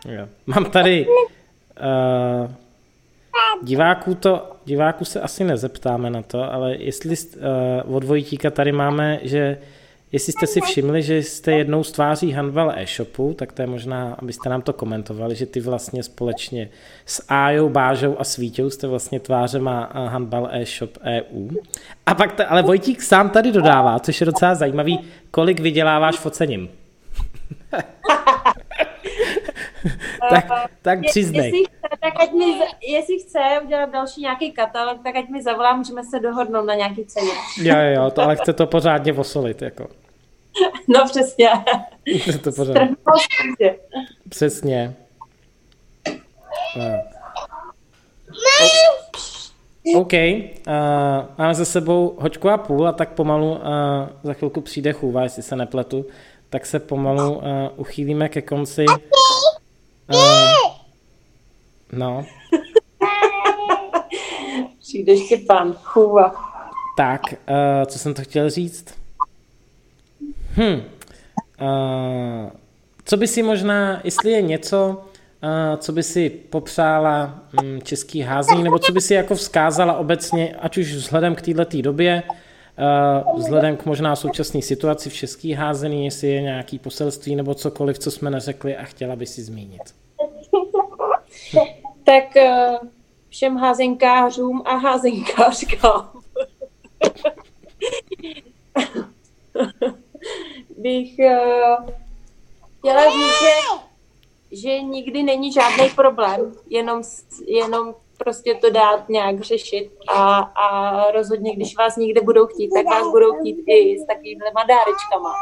Jo. Mám tady uh, diváků to, diváků se asi nezeptáme na to, ale jestli uh, od Vojtíka tady máme, že jestli jste si všimli, že jste jednou z tváří Handball e-shopu, tak to je možná, abyste nám to komentovali, že ty vlastně společně s Ájou, Bážou a Svíťou jste vlastně tvářema Handball e-shop EU. A pak, to, ale Vojtík sám tady dodává, což je docela zajímavý, kolik vyděláváš focením. tak, tak přiznej. Jestli chce, tak ať mi, jestli chce udělat další nějaký katalog, tak ať mi zavolá, můžeme se dohodnout na nějaký ceně. Jo, jo, to ale chce to pořádně osolit, jako. No přesně. Chce to pořádně. Přesně. OK, uh, máme za sebou hoďku a půl a tak pomalu uh, za chvilku přijde chůva, jestli se nepletu, tak se pomalu uh, uchýlíme ke konci. Uh, no. Přijde Štěpán, chůva. Tak, uh, co jsem to chtěl říct? Hm. Uh, co by si možná, jestli je něco, uh, co by si popřála um, český házení, nebo co by si jako vzkázala obecně, ať už vzhledem k této době, uh, vzhledem k možná současné situaci v český házený, jestli je nějaký poselství nebo cokoliv, co jsme neřekli a chtěla by si zmínit. tak uh, všem házenkářům a házenkářkám bych uh, chtěla říct, že, že nikdy není žádný problém, jenom, jenom prostě to dát nějak řešit a, a rozhodně, když vás někde budou chtít, tak vás budou chtít i s takovými dárečkama.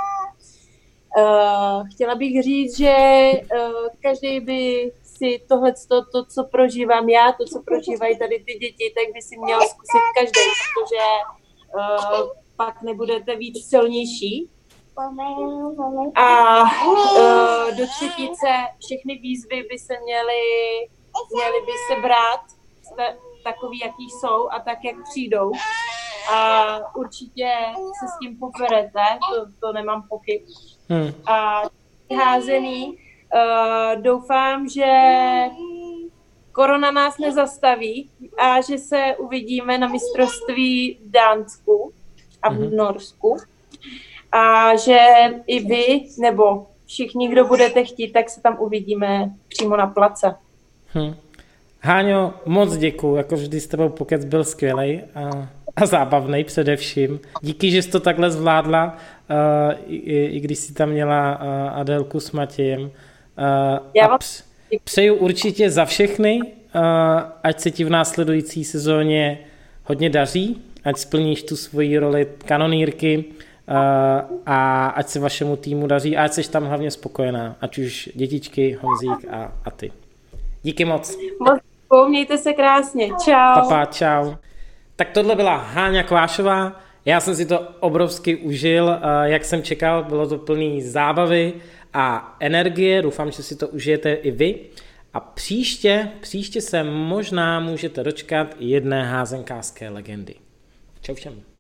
Uh, chtěla bych říct, že uh, každý by si tohle, to, to, co prožívám já, to, co prožívají tady ty děti, tak by si měl zkusit každý, protože uh, pak nebudete víc silnější. A uh, do třetice všechny výzvy by se měly, měly by se brát takový, jaký jsou a tak, jak přijdou. A určitě se s tím poperete, to, to nemám pochyb. Hmm. A házený, uh, doufám, že korona nás nezastaví a že se uvidíme na mistrovství v Dánsku a v hmm. A že i vy, nebo všichni, kdo budete chtít, tak se tam uvidíme přímo na place. Hmm. Háňo, moc děkuju, jako vždy s tebou pokec byl skvělý a, a zábavný především. Díky, že jsi to takhle zvládla, uh, i, i když jsi tam měla uh, Adelku s Matějem. Uh, Já vám... přeju určitě za všechny, uh, ať se ti v následující sezóně hodně daří, ať splníš tu svoji roli kanonýrky uh, a ať se vašemu týmu daří a ať jsi tam hlavně spokojená, ať už dětičky, Honzík a, a ty. Díky moc. Moc Mějte se krásně. Čau. Papa, čau. Tak tohle byla Háňa Kvášová. Já jsem si to obrovsky užil, jak jsem čekal, bylo to plný zábavy a energie. Doufám, že si to užijete i vy. A příště, příště se možná můžete dočkat jedné házenkářské legendy. Čau všem.